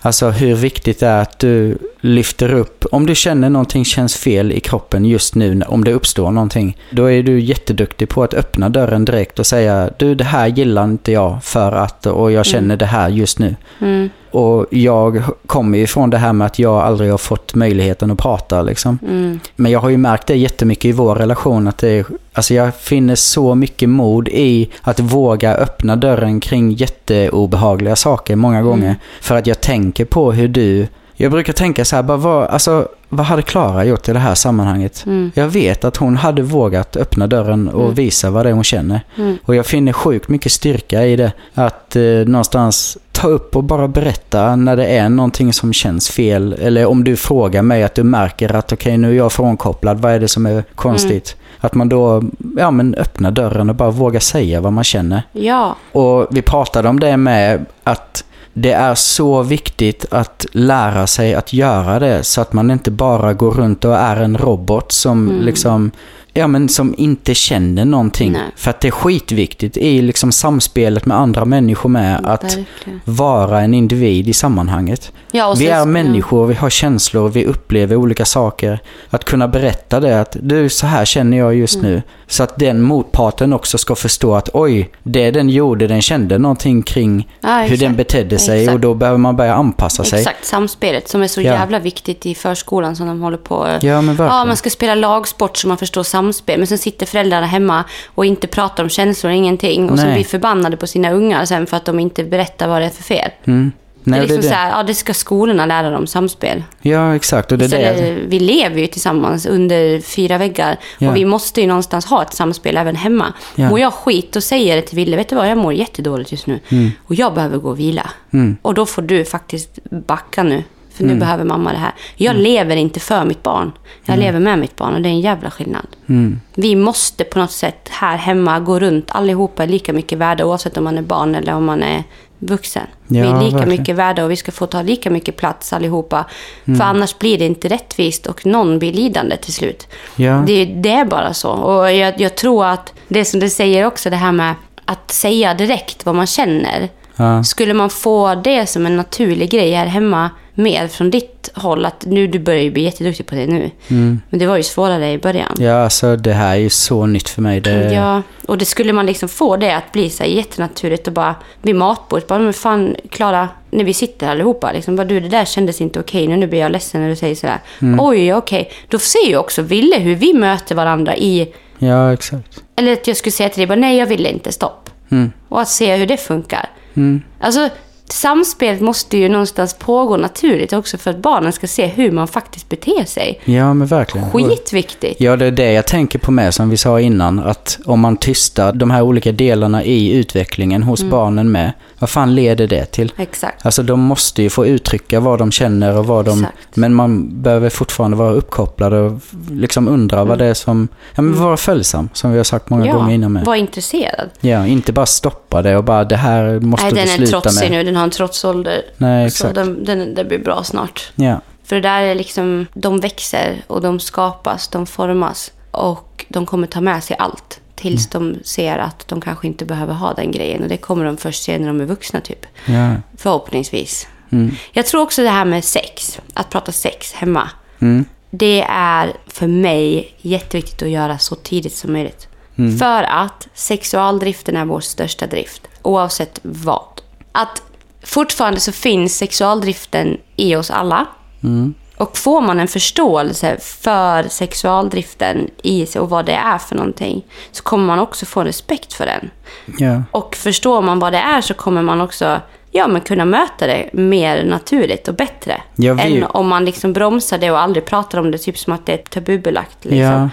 Alltså hur viktigt det är att du lyfter upp, om du känner någonting känns fel i kroppen just nu, om det uppstår någonting, då är du jätteduktig på att öppna dörren direkt och säga du det här gillar inte jag för att, och jag känner det här just nu. Mm, Och jag kommer ju ifrån det här med att jag aldrig har fått möjligheten att prata liksom. mm, Men jag har ju märkt det jättemycket i vår relation att det är, alltså jag finner så mycket mod i att våga öppna dörren kring jätteobehagliga saker många gånger. För att jag tänker på hur du, jag brukar tänka så här, bara vad, alltså, vad hade Klara gjort i det här sammanhanget? mm, Jag vet att hon hade vågat öppna dörren och visa vad det är hon känner. mm. Och jag finner sjukt mycket styrka i det. Att eh, någonstans ta upp och bara berätta när det är någonting som känns fel. Eller om du frågar mig att du märker att okej nu är jag frånkopplad, vad är det som är konstigt? Att man då ja, men öppnar dörren och bara vågar säga vad man känner. Ja, Och vi pratade om det med att det är så viktigt att lära sig att göra det så att man inte bara går runt och är en robot som Mm. liksom Ja men som inte känner någonting. Nej. För att det är skitviktigt i liksom samspelet med andra människor med att verkligen. vara en individ i sammanhanget. Ja, vi är människor, vi har känslor, vi upplever olika saker. Att kunna berätta det att du, så här känner jag just Mm. nu. Så att den motparten också ska förstå att oj, det den gjorde, den kände någonting kring Ja, hur den betedde sig Exakt. och då behöver man börja anpassa sig. Exakt, samspelet som är så Ja. jävla viktigt i förskolan som de håller på. Ja men verkligen. Ja, man ska spela lagsport så man förstår samspel. Men sen sitter föräldrarna hemma och inte pratar om känslor, ingenting. Och Nej. blir förbannade på sina ungar sen för att de inte berättar vad det är för fel. Mm. Nej, det är liksom det, så här, ja det ska skolorna lära dem, samspel. Ja exakt och det är det. Vi lever ju tillsammans under fyra väggar. Ja. Och vi måste ju någonstans ha ett samspel även hemma. Ja. Mår jag skit och säger det till Ville, vet du vad, jag mår jättedåligt just nu. Och jag behöver gå och vila. Mm. Och då får du faktiskt backa nu. För nu behöver mamma det här. Jag Mm. lever inte för mitt barn. Jag lever med mitt barn och det är en jävla skillnad. Mm. Vi måste på något sätt här hemma gå runt. Allihopa är lika mycket värda oavsett om man är barn eller om man är vuxen. vi Ja, är lika verkligen. mycket värda och vi ska få ta lika mycket plats allihopa. Mm. För annars blir det inte rättvist och någon blir lidande till slut. Ja. Det, det är bara så. Och jag, jag tror att det som du säger också, det här med att säga direkt vad man känner. Ja. Skulle man få det som en naturlig grej här hemma mer från ditt håll, att nu du börjar ju bli jätteduktig på det nu. Men det var ju svårare i början. ja alltså det här är ju så nytt för mig. Det, Ja, och det skulle man liksom få det att bli så här jättenaturligt och bara vid matbordet, bara men fan Klara, när vi sitter allihopa, liksom bara du det där kändes inte okej nu, nu blir jag ledsen när du säger sådär. Oj, okej. Då ser ju också Ville hur vi möter varandra i, ja exakt. eller att jag skulle säga till dig bara nej jag vill inte, stopp. Mm. Och att se hur det funkar. Mm. Alltså, samspelet måste ju någonstans pågå naturligt också för att barnen ska se hur man faktiskt beter sig. Ja men verkligen. Skitviktigt. Ja, det är det jag tänker på med som vi sa innan. Att om man tystar de här olika delarna i utvecklingen hos Mm. barnen med, vad fan leder det till? Exakt. Alltså de måste ju få uttrycka vad de känner och vad de... Exakt. Men man behöver fortfarande vara uppkopplad och liksom undra vad det är som... Ja men vara följsam, som vi har sagt många gånger innan med. var intresserad. Ja, inte bara stoppa det och bara det här måste Nej, du den är sluta trotsig med. nu. Den har en trotsålder. Nej, Så exakt. den, den, det blir bra snart. Ja. För det där är liksom, de växer och de skapas, de formas. Och de kommer ta med sig allt. Tills Mm. de ser att de kanske inte behöver ha den grejen. Och det kommer de först se när de är vuxna typ. Ja. Förhoppningsvis. Mm. Jag tror också det här med sex. Att prata sex hemma. Mm. Det är för mig jätteviktigt att göra så tidigt som möjligt. Mm. För att sexualdriften är vår största drift. Oavsett vad. Att fortfarande så finns sexualdriften i oss alla. Mm. Och får man en förståelse för sexualdriften i sig och vad det är för någonting så kommer man också få respekt för den. Ja. Och förstår man vad det är så kommer man också ja, men kunna möta det mer naturligt och bättre. Ja, vi- Än om man liksom bromsar det och aldrig pratar om det, typ som att det är tabubelagt. Liksom. Ja.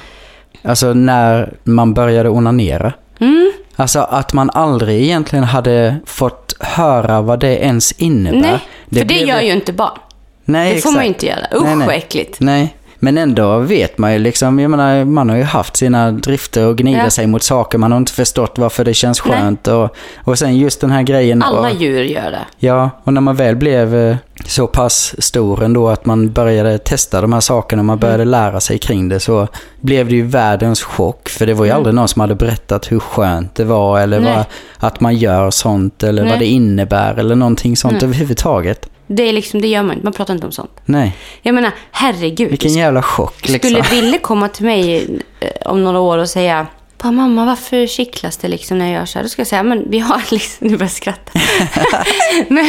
Alltså när man började onanera. Mm. Alltså att man aldrig egentligen hade fått höra vad det ens innebär. Nej, för det blev- gör ju inte barn. Nej, det får man ju inte göra. Usch Nej, nej. äckligt. Nej, men ändå vet man ju liksom, jag menar, man har ju haft sina drifter och gnida Ja. sig mot saker, man har inte förstått varför det känns Nej. skönt och, och sen just den här grejen. Alla och, djur gör det. Ja, och när man väl blev eh, så pass stor ändå att man började testa de här sakerna och man började lära sig kring det så blev det ju världens chock. För det var ju aldrig någon som hade berättat hur skönt det var eller Nej. vad, att man gör sånt eller Nej. vad det innebär eller någonting sånt överhuvudtaget. Det, är liksom, det gör man inte. Man pratar inte om sånt. Nej, Jag menar, herregud. vilken jävla chock liksom. Skulle Ville komma till mig eh, om några år och säga "Bara, mamma, varför kittlas det liksom när jag gör så här? Då ska jag säga, men vi har liksom... Nu börjar jag skratta. men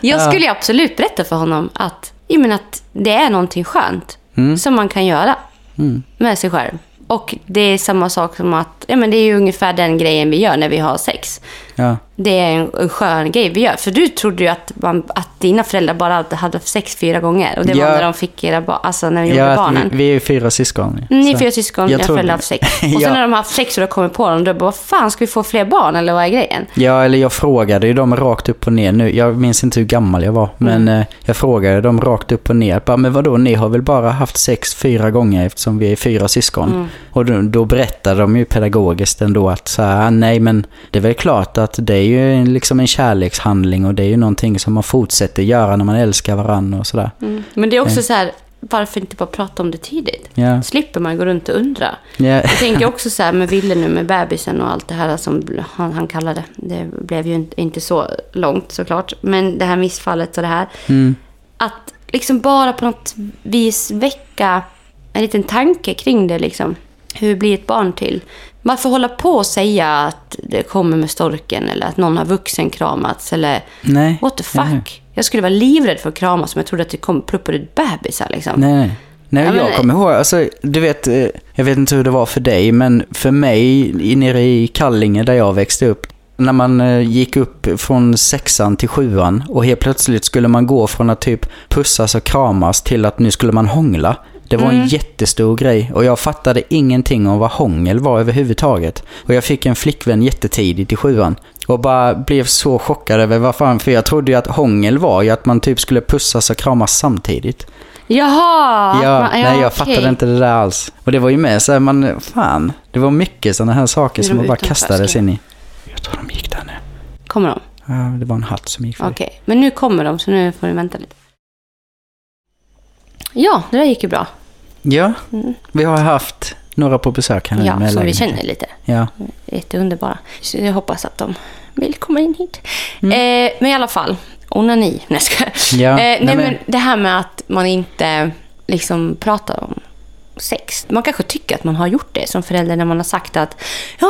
jag skulle ju absolut berätta för honom att, jag menar, att det är någonting skönt som man kan göra med sig själv. Och det är samma sak som att, ja men det är ju ungefär den grejen vi gör när vi har sex. Ja. Det är en, en skön grej vi gör. För du trodde ju att, man, att dina föräldrar bara hade- hade sex fyra gånger. Och det Ja. var när de fick era barn, alltså när de gjorde Ja, barnen. vi, vi är ju fyra syskon. Ni är fyra syskon, Jag era föräldrar har haft sex. Och sen när de har haft sex och de kommer på dem, då bara, vad fan, ska vi få fler barn eller vad är grejen? Ja, eller jag frågade ju dem rakt upp och ner nu. Jag minns inte hur gammal jag var, men Mm. eh, jag frågade dem rakt upp och ner. Bara, men vadå, ni har väl bara haft sex fyra gånger eftersom vi är fyra syskon? Mm. Och då, då berättade de ju pedagogiskt ändå att så här, "Ah, nej men det är väl klart att det är ju liksom en kärlekshandling och det är ju någonting som man fortsätter göra när man älskar varandra och sådär. Men det är också så här, varför inte bara prata om det tidigt? Ja. Slipper man gå runt och undra. Ja. Jag tänker också så här med Ville nu med bebisen och allt det här som han, han kallade. Det blev ju inte, inte så långt såklart. Men det här missfallet och det här. Mm. Att liksom bara på något vis väcka en liten tanke kring det liksom. Hur blir ett barn till? Varför hålla på och säga att det kommer med storken eller att någon har vuxenkramats eller Nej. what the Nej. fuck? Jag skulle vara livrädd för att kramas om jag trodde att det kom pluppade ut bebisar liksom. Nej, nej. Nej, Ja, men- jag kommer ihåg, alltså, du vet, eh, jag vet inte hur det var för dig, men för mig nere i Kallinge där jag växte upp, när man eh, gick upp från sexan till sjuan och helt plötsligt skulle man gå från att typ pussas och kramas till att nu skulle man hångla. Det var Mm. en jättestor grej och jag fattade ingenting om vad hångel var överhuvudtaget. Och jag fick en flickvän jättetidigt i sjuan. Och bara blev så chockad över vad fan, för jag trodde ju att hångel var ju att man typ skulle pussas och kramas samtidigt. Jaha! Ja, man- nej jag okej. fattade inte det där alls. Och det var ju med så här, man, fan, det var mycket sådana här saker som man bara kastades in i. Jag tror de gick där nu. Kommer de? Ja, det var en hatt som gick förbi. Okej, men nu kommer de så nu får du vänta lite. Ja, det där gick ju bra. Ja, vi har haft några på besök här nu Mm. Ja, som vi känner lite. Ja, Jätteunderbara. Så jag hoppas att de vill komma in hit. Mm. Eh, men i alla fall, onani. Nej, skojar. Ja, eh, nej, nej, men- men det här med att man inte liksom pratar om sex. Man kanske tycker att man har gjort det som förälder när man har sagt att ja,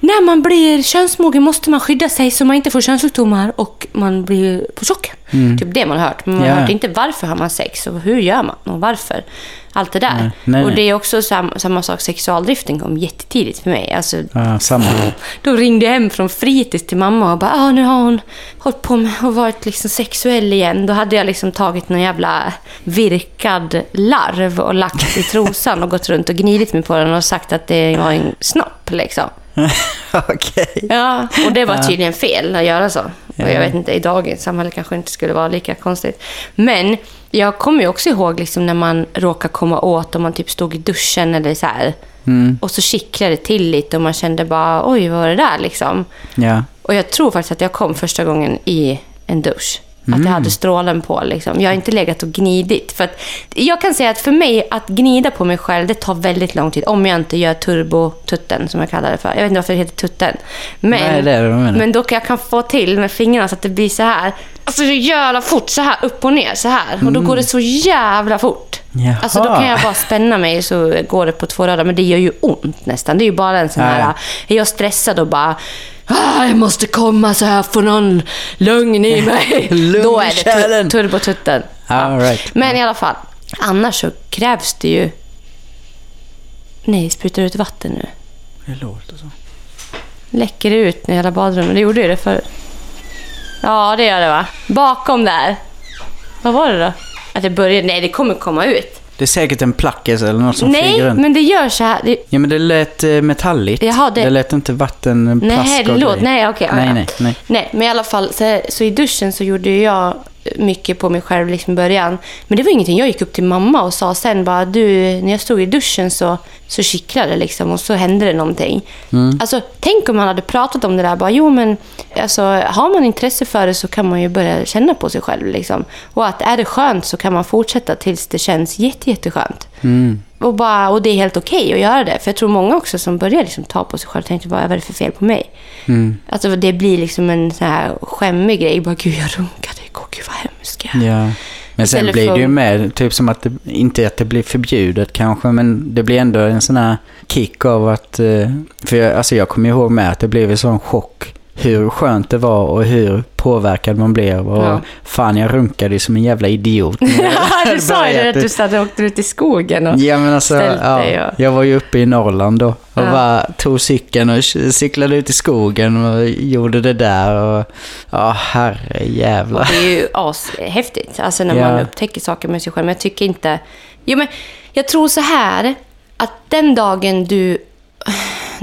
när man blir könsmogen måste man skydda sig så man inte får könssjukdomar och man blir på tjock. Typ det man har hört. Men man Mm. Har hört inte varför har man sex och hur gör man och varför. Allt det där. Nej, nej, och det är också samma, samma sak, sexualdriften kom jättetidigt för mig. Alltså, ja samma. då ringde jag hem från fritids till mamma och bara ah, nu har hon hållit på med och varit liksom sexuell igen. Då hade jag liksom tagit någon jävla virkad larv och lagt i trosan och gått runt och gnidit mig på den och sagt att det var en snopp liksom. Okej. Ja, och det var tydligen fel att göra så. Och jag vet inte, i dagens samhälle kanske inte skulle vara lika konstigt. Men jag kommer ju också ihåg liksom när man råkar komma åt om man typ stod i duschen eller så här. Och så kittlade det till lite och man kände bara oj, vad var det där liksom? Ja. Och jag tror faktiskt att jag kom första gången i en dusch. Att jag hade strålen på. Liksom. Jag har inte legat och gnidit. För att, jag kan säga att för mig, att gnida på mig själv, det tar väldigt lång tid. Om jag inte gör turbotutten, som jag kallar det för. Jag vet inte varför det heter tutten. Men, Nej, det är det jag menar. men då kan jag kan få till med fingrarna så att det blir så här. Alltså så jävla fort, så här upp och ner, så här. Och då går det så jävla fort. Jaha. Alltså då kan jag bara spänna mig så går det på två rader. Men det gör ju ont nästan. Det är ju bara en sån här... Är jag stressad och bara... Ah, jag måste komma så här för någon lugn i mig. Lugn Då är det kärlen. tu- turbotutten. Right. Men i alla fall. Annars så krävs det ju... Nej, sprutar ut vatten nu. Det låter så. Läcker det ut i hela badrummet? Det gjorde ju det för. Ja, det gör det va? Bakom där. Vad var det då? Att det började... Nej, det kommer komma ut. Det är säkert en plackes eller något som flyger Nej, runt. men det gör så här. Det... Ja men det lät eh, metalligt. Jaha, det- det lät inte vatten, plast Nej, det och grejer. Nej, okej. ja, nej, ja. nej, nej. Nej, men i alla fall, så, så i duschen så gjorde ju jag mycket på mig själv liksom i början. Men det var ingenting. Jag gick upp till mamma och sa sen bara, du, när jag stod i duschen så, så kittlade det liksom och så hände det någonting. Alltså, tänk om man hade pratat om det där. Bara, jo, men alltså, har man intresse för det så kan man ju börja känna på sig själv. Liksom. Och att är det skönt så kan man fortsätta tills det känns jätte, jätteskönt. Mm. Och, bara, och det är helt okej att göra det. För jag tror många också som börjar liksom ta på sig själv tänkte bara, vad är det för fel på mig? Mm. Alltså det blir liksom en sån här skämmig grej. Bara, gud jag runkade igår, gud vad hemskt. jag är." Ja. Men sen blir för- det ju med, typ som att det, inte att det blir förbjudet kanske, men det blir ändå en sån här kick av att, eh, för jag, alltså jag kommer ihåg med att det blev en sån chock hur skönt det var och hur påverkad man blev och Ja. fan jag runkade som en jävla idiot. du sa ju att du satt och åkte ut i skogen. Och... Ja men alltså, ja, och- jag var ju uppe i Norrland då och Ja. bara tog cykeln och cyklade ut i skogen och gjorde det där och ja herre jävlar. Det är ju ashäftigt, alltså när Ja. man upptäcker saker med sig själv. Men jag tycker inte... Jo, men jag tror så här, att den dagen du,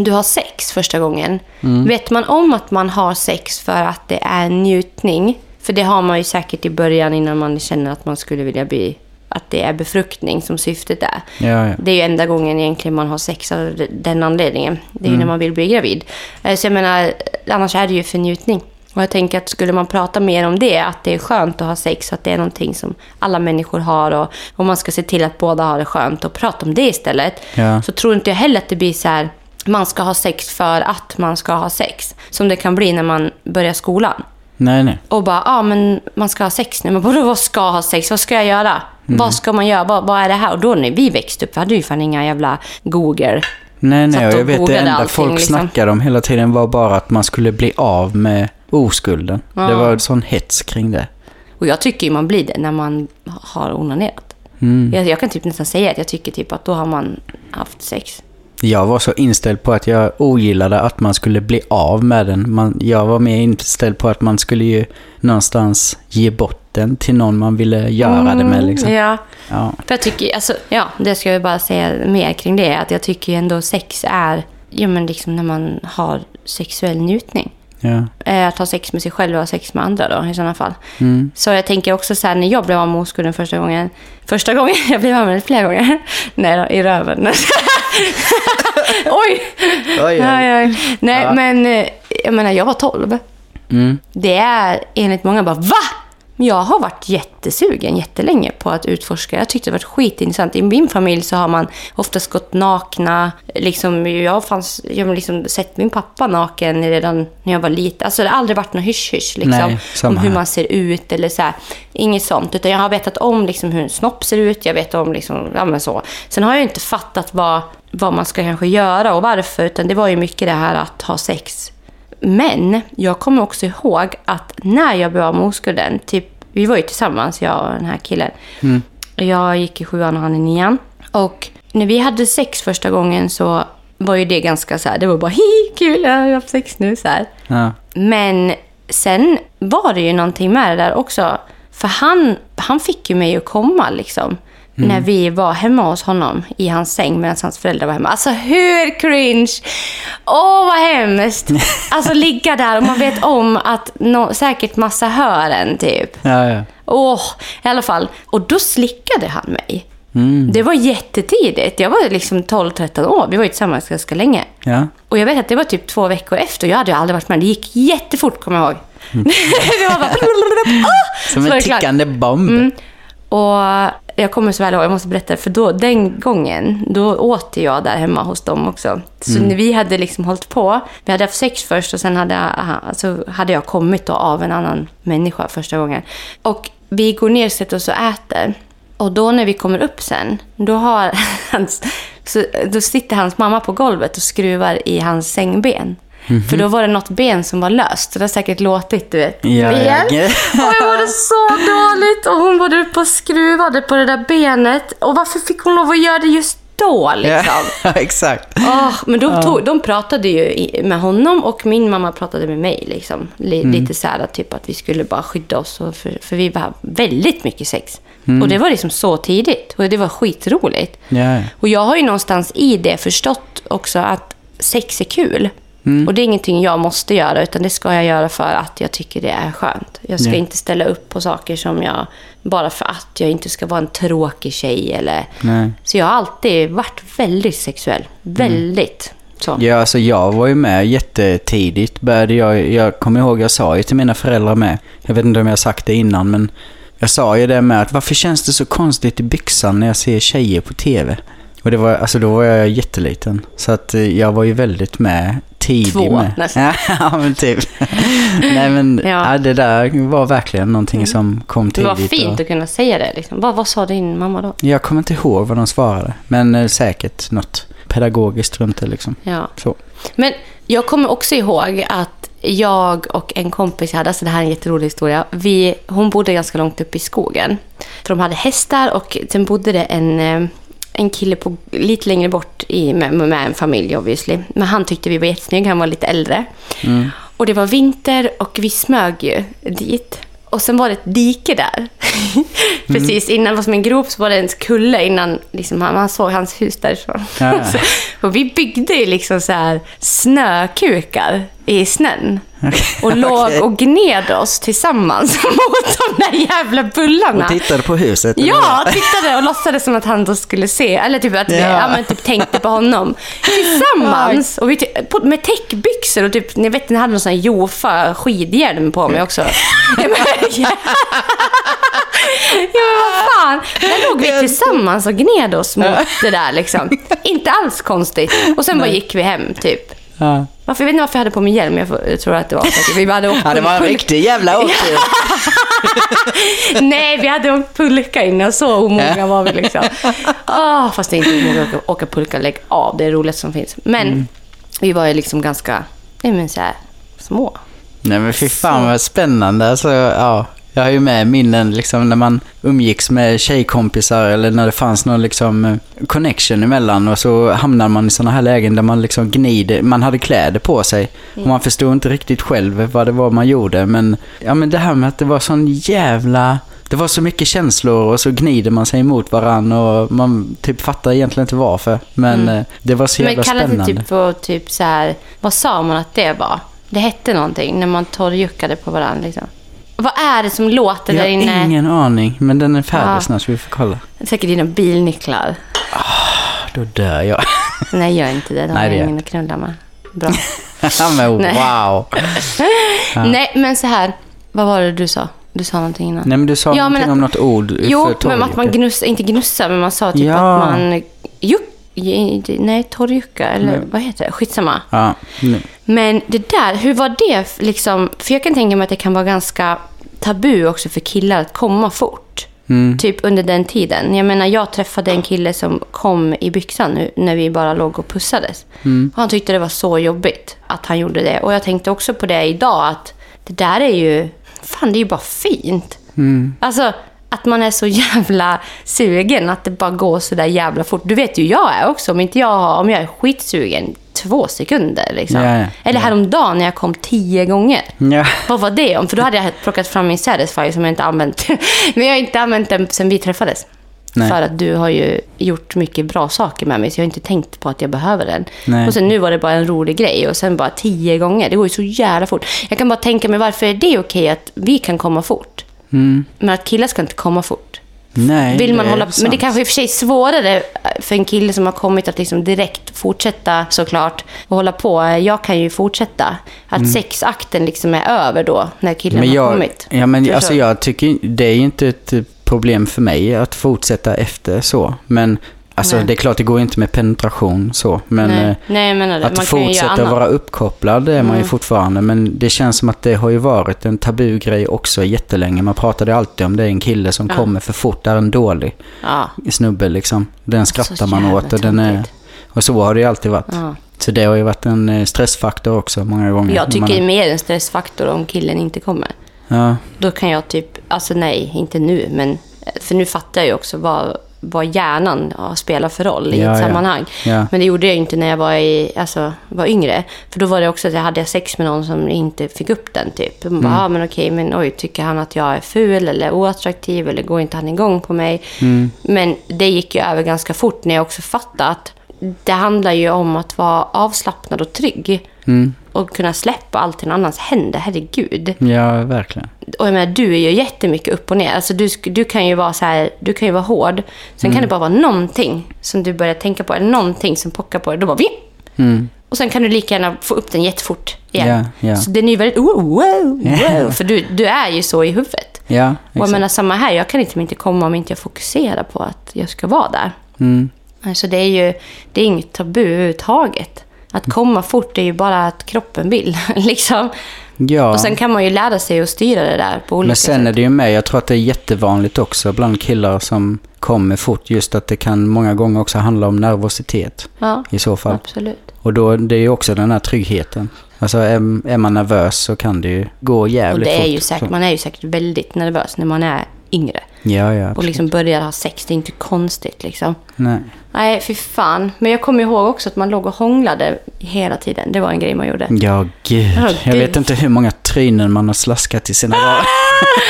du har sex första gången, vet man om att man har sex för att det är njutning, för det har man ju säkert i början innan man känner att man skulle vilja bli att det är befruktning som syftet är. Ja, ja. Det är ju enda gången egentligen man har sex av den anledningen. Det är ju när man vill bli gravid. Eh, Så jag menar, annars är det ju för njutning. Och jag tänker att skulle man prata mer om det, att det är skönt att ha sex, att det är någonting som alla människor har och, och man ska se till att båda har det skönt och prata om det istället. Ja. Så tror inte jag heller att det blir så här, man ska ha sex för att man ska ha sex. Som det kan bli när man börjar skolan. Nej, nej. Och bara, ja ah, men man ska ha sex nu. Men vadå, vad ska ha sex? Vad ska jag göra? Mm. Vad ska man göra? Vad, vad är det här? Och då när vi växte upp, vi hade ju fan inga jävla Google. Nej, nej, och jag vet det enda allting, folk liksom. snackade om hela tiden var bara att man skulle bli av med oskulden. Ja. Det var en sån hets kring det. Och jag tycker ju man blir det när man har onanerat. Mm. Jag, jag kan typ nästan säga att jag tycker typ att då har man haft sex. Jag var så inställd på att jag ogillade att man skulle bli av med den. Man, jag var mer inställd på att man skulle ju någonstans ge bort den till någon man ville göra det med. Liksom. Ja, Ja. för jag tycker, alltså, ja, det ska jag bara säga mer kring det. Att jag tycker ju ändå sex är, ja men liksom när man har sexuell njutning. Ja. Eh, Att ha sex med sig själv och ha sex med andra då i sådana fall. Mm. Så jag tänker också så här, när jag blev av med oskulden första gången. Första gången, jag blev av med den flera gånger. Nej då, i röven. oj! Oj, oj. Oj, oj. Nej, Ja. men eh, jag menar, jag var 12. Mm. Det är enligt många bara, va? Jag har varit jättesugen jättelänge på att utforska. Jag tyckte det var skitintressant. I min familj så har man oftast gått nakna. Liksom, jag, fanns, jag har liksom sett min pappa naken redan när jag var liten. Alltså, det har aldrig varit någon hysch-hysch liksom, om hur man ser ut eller så här. Inget sånt. Utan jag har vetat om liksom, hur en snopp ser ut. Jag vet om liksom, ja, så. Sen har jag inte fattat vad, vad man ska kanske göra och varför. Utan det var ju mycket det här att ha sex men jag kommer också ihåg att när jag blev av med oskulden, typ, vi var ju tillsammans, jag och den här killen. Jag gick i sjuan och han i nian. Och när vi hade sex första gången så var ju det ganska så här, det var bara hi kul, jag har haft sex nu så. Ja. Men sen var det ju någonting med det där också. För han, han fick ju mig att komma liksom. När vi var hemma hos honom i hans säng medan hans föräldrar var hemma. Alltså hur cringe! Åh vad hemskt! Alltså ligga där och man vet om att nå säkert massa hör en typ. Ja, ja. Åh, i alla fall. Och då slickade han mig. Mm. Det var jättetidigt. Jag var liksom 12-13 år. Vi var ju tillsammans ganska länge. Ja. Och jag vet att det var typ två veckor efter. Jag hade ju aldrig varit med. Det gick jättefort, kommer jag ihåg. det var bara... Ah! Som en tickande bomb. Mm. Och jag kommer så väl ihåg, jag måste berätta, för då, den gången, då åt jag där hemma hos dem också. Så Mm. när vi hade liksom hållit på, vi hade haft sex först och sen hade, aha, alltså hade jag kommit då av en annan människa första gången. Och vi går ner och sätter oss och äter. Och då när vi kommer upp sen, då, har hans, så, då sitter hans mamma på golvet och skruvar i hans sängben. Mhm. För då var det något ben som var löst. Så det har säkert låtit, du vet. Ja, ja. ben. Och jag mådde så dåligt. och hon var uppe och skruvade på det där benet. Och varför fick hon lov att göra det just då liksom? Ja, exakt. Åh, men de, tog, de pratade ju med honom och min mamma pratade med mig. Liksom. Li, Mm. Lite så här typ att vi skulle bara skydda oss. För, för vi var väldigt mycket sex. Mm. Och det var liksom så tidigt. Och det var skitroligt. Ja, ja. Och jag har ju någonstans i det förstått också att sex är kul. Mm. Och det är ingenting jag måste göra, utan det ska jag göra för att jag tycker det är skönt. Jag ska Ja. inte ställa upp på saker som jag, bara för att jag inte ska vara en tråkig tjej. Eller... Nej. Så jag har alltid varit väldigt sexuell. Väldigt. Så. Ja, alltså jag var ju med jättetidigt. Började jag, jag kommer ihåg, jag sa ju till mina föräldrar med. Jag vet inte om jag har sagt det innan, men jag sa ju det med att varför känns det så konstigt i byxan när jag ser tjejer på tv? Och det var, alltså då var jag jätteliten. Så att eh, jag var ju väldigt med tidigt Två, med. nästan. ja, men typ. Nej, men Ja. ja. det där var verkligen någonting som kom Det tidigt. var fint och, att kunna säga det. Liksom. Vad, vad sa din mamma då? jag kommer inte ihåg vad de svarade, men eh, säkert något pedagogiskt runt det liksom. Ja. Så. Men jag kommer också ihåg att jag och en kompis hade, alltså det här är en jätterolig historia. Vi, hon bodde ganska långt upp i skogen. För de hade hästar och sen bodde det en, eh, en kille på, lite längre bort i, med, med en familj obviously. Men han tyckte vi var jättesnygg, han var lite äldre. Och det var vinter och vi smög ju dit. Och sen var det ett dike där. Precis innan, det var som en grop, så var det en kulle innan liksom, man man såg hans hus därifrån. Ja. Så- och vi byggde ju liksom så här snökukar i snön. Och låg och gned oss tillsammans mot de där jävla bullarna. Och tittade på huset? Ja, tittade och låtsades som att han då skulle se. Eller typ att vi Ja. typ tänkte på honom. Tillsammans. Och vi, på- med täckbyxor och typ, ni vet, ni hade någon sån här Jofa skidhjälm på mig också. Ja, men, ja. ja, men vad fan. Där låg vi tillsammans och gned oss mot det där liksom. Inte alls konstigt. Och sen bara gick vi hem typ. Ja. Varför, jag vet inte varför jag hade på mig hjälm. Jag, tror att det var säkert. Vi hade åkt Ja, det var en riktig jävla åktur. Nej, vi hade åkt pulka innan. Så omoga var vi liksom. Oh, fast det är inte omoga att åka, pulka. Lägg av. Det är det roligaste som finns. Men Mm. vi var ju liksom ganska, nej men så här, små. Nej men fy fan vad spännande. Alltså, ja, jag har ju med minnen liksom när man umgicks med tjejkompisar eller när det fanns någon liksom eh, connection emellan och så hamnar man i sådana här lägen där man liksom gnider, man hade kläder på sig och man förstod inte riktigt själv vad det var man gjorde men ja men det här med att det var sån jävla det var så mycket känslor och så gnider man sig emot varann och man typ fattar egentligen inte varför. Men eh, det var så jävla Men kallade spännande. det typ för typ så här, vad sa man att det var? Det hette någonting när man torrjuckade på varandra liksom. Vad är det som låter jag där har inne? ingen aning, men den är färdig Ja. snart så vi får kolla. Säkert dina bilnycklar. Då dör jag. Nej, gör inte det. De Nej, har det ingen att knulla med. Bra. men wow. Nej, men så här. Vad var det du sa? Du sa någonting innan. Nej men du sa Ja, någonting men om att- något ord Jo, men att man gnussar, inte gnussar, men man sa typ Ja. att man... Juck, nej, torrjucka, eller Nej. vad heter det? Skitsamma. Ja. Men det där, hur var det liksom? För jag kan tänka mig att det kan vara ganska tabu också för killar att komma fort. Mm. Typ under den tiden. Jag menar, jag träffade en kille som kom i byxan nu när vi bara låg och pussades. Mm. Och han tyckte det var så jobbigt att han gjorde det. Och jag tänkte också på det idag, att det där är ju... Fan, det är ju bara fint. Mm. Alltså, att man är så jävla sugen att det bara går så där jävla fort. Du vet ju jag är också. Om, inte jag, har- om jag är skitsugen, två sekunder liksom. Ja, ja. Eller häromdagen när jag kom tio gånger. Vad var det om? För då hade jag plockat fram min Satisfyer som jag inte använt. Men jag har inte använt den sen vi träffades. Nej. För att du har ju gjort mycket bra saker med mig, så jag har inte tänkt på att jag behöver den. Nej. Och sen nu var det bara en rolig grej och sen bara tio gånger. Det går ju så jävla fort. Jag kan bara tänka mig, varför är det okej att vi kan komma fort? Mm. Men att killar ska inte komma fort. Nej, Vill man hålla, men det kanske i och för sig är svårare för en kille som har kommit att liksom direkt fortsätta såklart och hålla på. Jag kan ju fortsätta. Att sexakten liksom är över då när killen Mm. Men har jag, kommit. ja, men Förstår alltså jag tycker det är ju inte ett problem för mig att fortsätta efter så. Men alltså Nej. det är klart det går inte med penetration så. Men Nej, eh, nej menar det. att Man fortsätta. Mm. vara uppkopplad det är man ju fortfarande. Men det känns som att det har ju varit en tabugrej också jättelänge. Man pratade alltid om det är en kille som Ja. kommer för fort, är en dålig Ja, snubbe liksom. Den skrattar man jävla åt och den är... Och så har det ju alltid varit. ja. Så det har ju varit en eh, stressfaktor också många gånger. Jag tycker man det är- mer en stressfaktor om killen inte kommer. Ja, Då kan jag typ alltså nej, inte nu, men för nu fattar jag ju också vad, vad hjärnan ja, spelar för roll i Ja, ett sammanhang. Ja. Men det gjorde jag inte när jag var, i, alltså, var yngre. För då var det också att jag hade sex med någon som inte fick upp den typ. Man bara, Mm. ah, men okej, men oj, tycker han att jag är ful eller oattraktiv eller går inte han igång på mig? Mm. Men det gick ju över ganska fort när jag också fattade att det handlar ju om att vara avslappnad och trygg. Mm. Och kunna släppa allt i någon annans händer, herregud. Ja, verkligen. Och jag menar, du är ju jättemycket upp och ner. Alltså du, du kan ju vara så här, du kan ju vara hård. Sen Mm. kan det bara vara någonting som du börjar tänka på, eller någonting som pockar på dig. Då bara vi. Mm. Och sen kan du lika gärna få upp den jättefort igen. Ja, ja. Så den är ju väldigt wow, wow, wow. För du, du är ju så i huvudet. Ja, Och jag exakt. menar samma här, jag kan liksom inte komma om inte jag fokuserar på att jag ska vara där. Mm. Alltså det är ju det är inget tabu överhuvudtaget. Att komma fort är ju bara att kroppen vill. liksom. Ja. Och sen kan man ju lära sig att styra det där på olika Men sen sätt. är det ju med, jag tror att det är jättevanligt också bland killar som kommer fort. Just att det kan många gånger också handla om nervositet Ja, i så fall. absolut. Och då, det är ju också den här tryggheten. Alltså är, är man nervös så kan det ju gå Och jävligt det är fort. ju säkert, man är ju säkert väldigt nervös när man är yngre. Ja, ja. Och liksom börjar ha sex, det är inte konstigt liksom. Nej. Nej, fy fan. Men jag kommer ihåg också att man låg och hånglade hela tiden. Det var en grej man gjorde. Ja, gud. Ja, Jag gud. vet inte hur många trynen man har slaskat i sina dagar.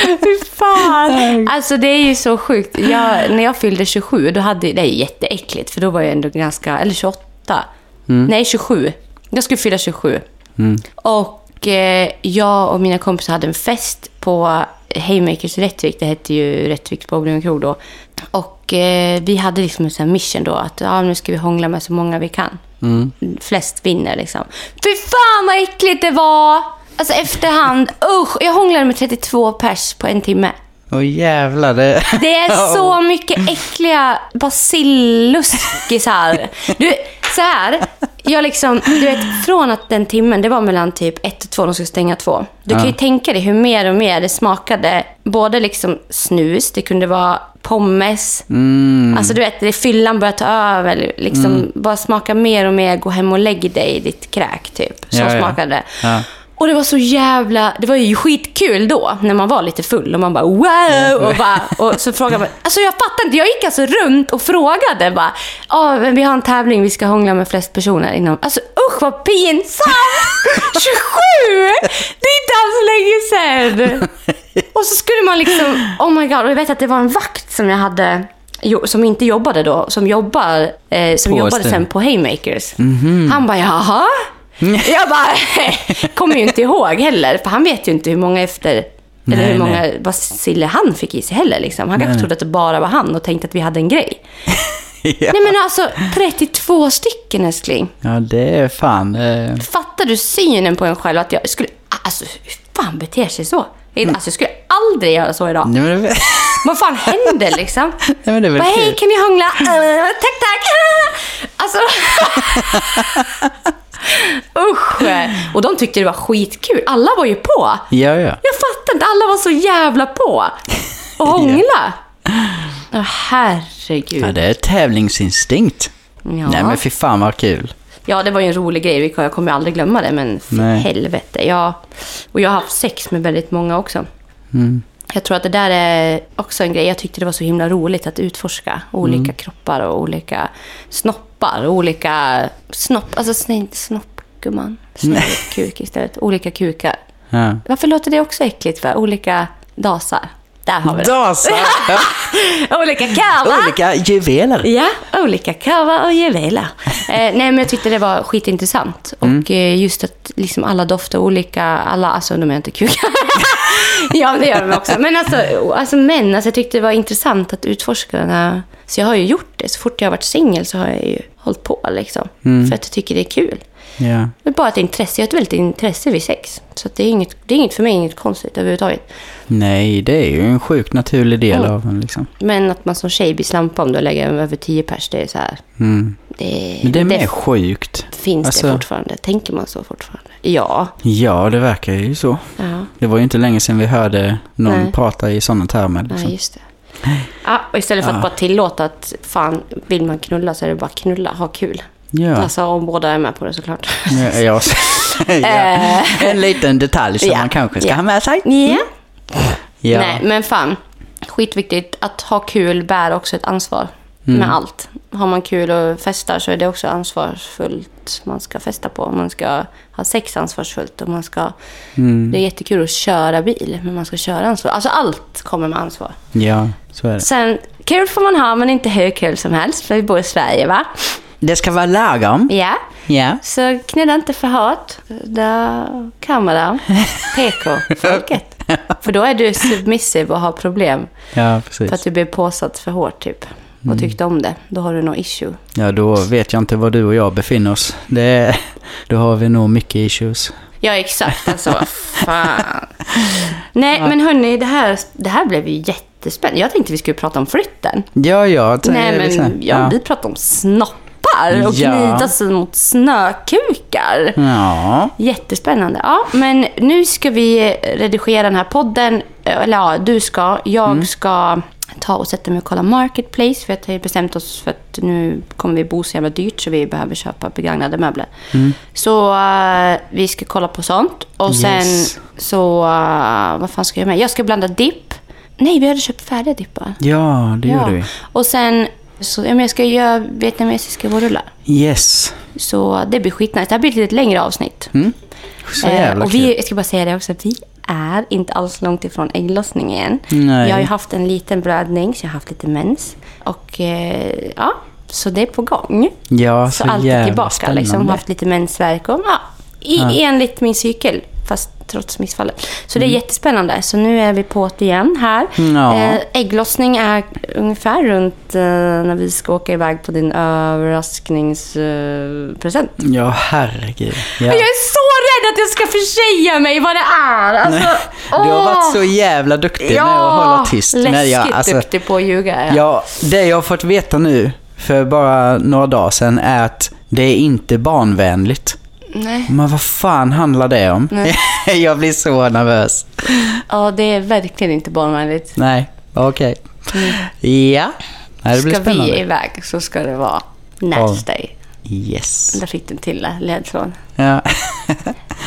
Fy fan! Alltså det är ju så sjukt. Jag, när jag fyllde 27, då hade, det är jätteäckligt. För då var jag ändå ganska, eller 28. Nej, 27. Jag skulle fylla 27. Mm. Och eh, jag och mina kompisar hade en fest på Haymakers Rättvik. Det hette ju Rättviks bowling och krog då. Och eh, vi hade liksom en sån mission då att ja, nu ska vi hångla med så många vi kan. Mm. Flest vinner liksom. Fy fan vad äckligt det var! Alltså efterhand, usch! Jag hånglade med 32 pers på en timme. Åh jävlar. Det... Det är så mycket äckliga basilluskisar. Du, så här. Jag liksom, du vet, från att den timmen, det var mellan typ ett och två, de skulle stänga två. Du kan ju Ja. tänka dig hur mer och mer det smakade. Både liksom snus, det kunde vara pommes. Mm. Alltså du vet, det fyllan börjar ta över. Liksom, Bara smaka mer och mer, gå hem och lägg dig i ditt kräk typ. Så ja. smakade det. Ja. Och det var så jävla... Det var ju skitkul då, när man var lite full och man bara wow! Och, bara, och så frågade man... Alltså jag fattar inte, jag gick alltså runt och frågade bara... Ja, men vi har en tävling, vi ska hångla med flest personer inom... Alltså usch vad pinsamt! 27! Det är inte alls länge sedan! Och så skulle man liksom... Oh my god, och jag vet att det var en vakt som jag hade... Som inte jobbade då, som, jobbar, eh, som jobbade sen på Haymakers. Han bara, jaha? Jag bara, kommer ju inte ihåg heller, för han vet ju inte hur många efter... eller Nej, hur många nej. basiller han fick i sig heller. Liksom. Han kanske trodde att det bara var han och tänkte att vi hade en grej. ja. Nej men alltså, 32 stycken älskling. ja, det är fan... Eh... Fattar du synen på en själv? Att jag skulle... Alltså, hur fan beter sig så? Mm. Alltså, jag skulle aldrig göra så idag. Nej, men. Vad fan hände liksom? Nej, men det Bara, hej, kan vi hångla? Uh, tack, tack! Alltså... Usch! Och de tyckte det var skitkul. Alla var ju på. Ja, ja. Jag fattar inte, alla var så jävla på. Och hångla. Åh, herregud. Ja, det är tävlingsinstinkt. Ja. Nej, men fy fan vad kul. Ja, det var ju en rolig grej. Jag kommer aldrig glömma det, men för Nej. helvete. Ja. Och jag har haft sex med väldigt många också. Mm. Jag tror att det där är också en grej. Jag tyckte det var så himla roligt att utforska olika Mm. kroppar och olika snoppar. Olika snopp... Alltså, säg inte snopp, gumman. Säg Nej. kuk istället. Olika kukar. Ja. Varför låter det också äckligt för? Olika dasar. Där har vi det. Dasar! olika kavar. Olika juveler. Ja, olika kavar och juveler. eh, nej, men jag tyckte det var skitintressant. Och eh, just att liksom alla dofter olika, alla, alltså de är inte kukar. ja, det gör de också. Men alltså, alltså män, alltså, jag tyckte det var intressant att utforska den här. Så jag har ju gjort det. Så fort jag har varit singel så har jag ju hållit på liksom. För att jag tycker det är kul. Ja. Det är bara ett intresse. Jag har ett väldigt intresse vid sex. Så det, är inget, det är inget för mig inget konstigt överhuvudtaget. Nej, det är ju en sjukt naturlig del Mm. av en liksom. Men att man som tjej blir slampa om du lägger över tio pers, det är så här. Mm. Det, Men det är mer sjukt. Finns Alltså- det fortfarande? Tänker man så fortfarande? Ja. Ja, det verkar ju så. ja. Det var ju inte länge sedan vi hörde någon Nej. prata i sådana termer. Liksom. Nej, just det. Ja, och istället för att Ja. bara tillåta att fan, vill man knulla så är det bara knulla, ha kul. Ja, Alltså om båda är med på det såklart. ja, ja. ja. En liten detalj som man kanske ska ha med sig. Ja. Ja. Nej, men fan. Skitviktigt. Att ha kul bär också ett ansvar Mm. med allt. Har man kul och festar så är det också ansvarsfullt man ska festa på. Man ska ha sex ansvarsfullt och man ska... Mm. Det är jättekul att köra bil, men man ska köra ansvar. Alltså allt kommer med ansvar. Ja, så är det. Sen, kul får man ha, men inte hur kul som helst, för vi bor i Sverige, va? Det ska vara lagom. Ja. Ja. Så knulla inte för hårt. Då kommer det. PK-folket. För då är du submissive och har problem. Ja, För att precis. du blev påsatt för hårt, typ. Och tyckte om det. Då har du något issue. Ja, då vet jag inte var du och jag befinner oss. Det, då har vi nog mycket issues. Ja, exakt. Alltså, fan. Nej, men hörni, det här, det här blev ju jättespännande. Jag tänkte vi skulle prata om flytten. Ja, ja. Nej, men liksom, ja, vi pratar om snoppar och Ja. gnida sig mot snökukar. Ja. Jättespännande. Ja, men nu ska vi redigera den här podden. Eller ja, du ska. Jag Mm. ska ta och sätta mig och kolla Marketplace. För att vi har bestämt oss för att nu kommer vi bo så jävla dyrt så vi behöver köpa begagnade möbler. Mm. Så eh, vi ska kolla på sånt. Och sen Yes. så, eh, vad fan ska jag göra med? Jag ska blanda dipp. Nej, vi hade köpt färdiga dippar. Ja, det gjorde vi. Och sen, så, ja, jag ska göra vietnamesiska vårrullar. Yes. Så det blir skitnice. Det här blir ett lite längre avsnitt. Mm. Så Eh, jävla och kul. vi, jag ska bara säga det också, vi är inte alls långt ifrån ägglossningen. Nej. Jag har ju haft en liten blödning, så jag har haft lite mens. Och eh, ja, så det är på gång. Ja, så så, allt är tillbaka. spännande. Liksom, haft lite mensvärk och ja, i, enligt min cykel. Fast trots missfallet. Så det är jättespännande. Så nu är vi på det igen här. Mm. Ja. Eh, ägglossning är ungefär runt eh, när vi ska åka iväg på din överraskningspresent. Eh, present. Ja, herregud. Ja. Jag är så rädd att jag ska försäga mig vad det är. Alltså, Du har varit så jävla duktig med att hålla tyst. läskigt Nej, jag, alltså, duktig på att ljuga. Ja. ja, det jag har fått veta nu, för bara några dagar sedan, är att det är inte barnvänligt. Nej. Men vad fan handlar det om? Jag blir så nervös. ja, det är verkligen inte barnvänligt. Nej, okej. Ja, Nej, det blir ska vi spännande. iväg så ska det vara nasty day. Yes. Där fick du till det, ledtråd. Ja.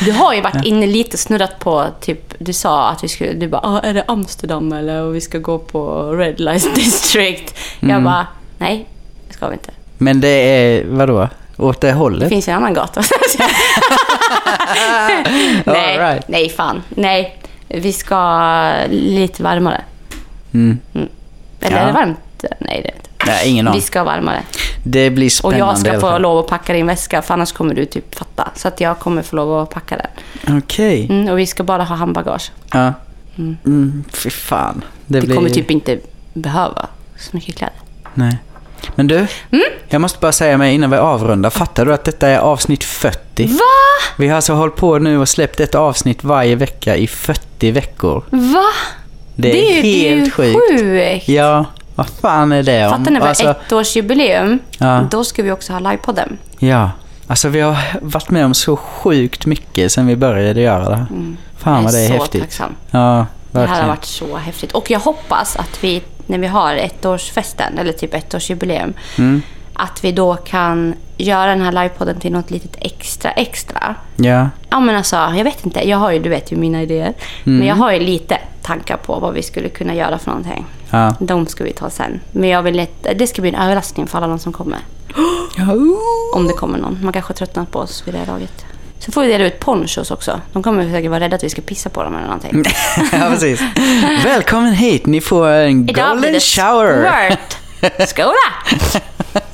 Du har ju varit inne lite snurrat på, typ, du sa att vi skulle, du bara, ah, är det Amsterdam eller och vi ska gå på Red Light District? Jag Mm. bara, nej, det ska vi inte. Men det är, vadå? Åt det Det hållet? finns en annan gata. nej, right. nej, fan. Nej, vi ska lite varmare. Mm. Eller Ja. är det varmt? Nej, det är det inte. Nej, ingen Vi aning. ska varmare. Det blir Och spännande jag i ska få lov att packa din väska, för annars kommer du typ fatta. Så att jag kommer få lov att packa den. Okej. Mm, och vi ska bara ha handbagage. Ja. Mm, fy fan. Det Vi blir... kommer typ inte behöva så mycket kläder. Nej. Men du, Mm? jag måste bara säga mig innan vi avrundar. Fattar du att detta är avsnitt 40? Va? Vi har alltså hållit på nu och släppt ett avsnitt varje vecka i 40 veckor. Va? Det är, det är ju helt sjukt. sjukt. Ja, vad fan är det om? Fattar ni, Alltså, ettårsjubileum, Ja. då ska vi också ha livepodden. Ja, alltså vi har varit med om så sjukt mycket sen vi började göra det här. Fan vad det är så häftigt. tacksam. Ja, Det här har verkligen. varit så häftigt. Och jag hoppas att vi, när vi har ettårsfesten, eller typ ettårsjubileum, Mm. att vi då kan göra den här livepodden till något litet extra extra. Ja, Ja men alltså, jag vet inte. Jag har ju, du vet ju mina idéer. Mm. Men jag har ju lite tankar på vad vi skulle kunna göra för någonting. ja. De ska vi ta sen. Men jag vill inte, det ska bli en överraskning för alla de som kommer. Om det kommer någon. Man kanske har tröttnat på oss vid det här laget. Så får vi dela ut ponchos också. De kommer säkert vara rädda att vi ska pissa på dem eller någonting. ja, precis. Välkommen hit, ni får en Idag blir golden det shower. squirt. Skola!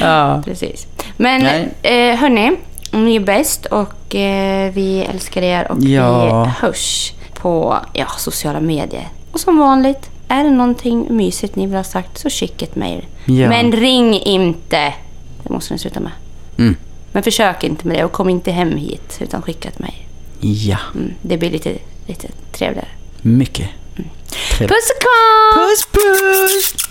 Ja. Precis. Men Nej. eh, hörni, ni är bäst och eh, vi älskar er och Ja. vi hörs på ja, sociala medier. Och som vanligt, är det någonting mysigt ni vill ha sagt så skicka ett mejl. Ja. Men ring inte. Det måste ni sluta med. Mm. Men försök inte med det och kom inte hem hit utan skicka till mig. Ja. Mm, det blir lite, lite trevligare. Mycket. Mm. Trevligt. Puss och kram! Puss puss!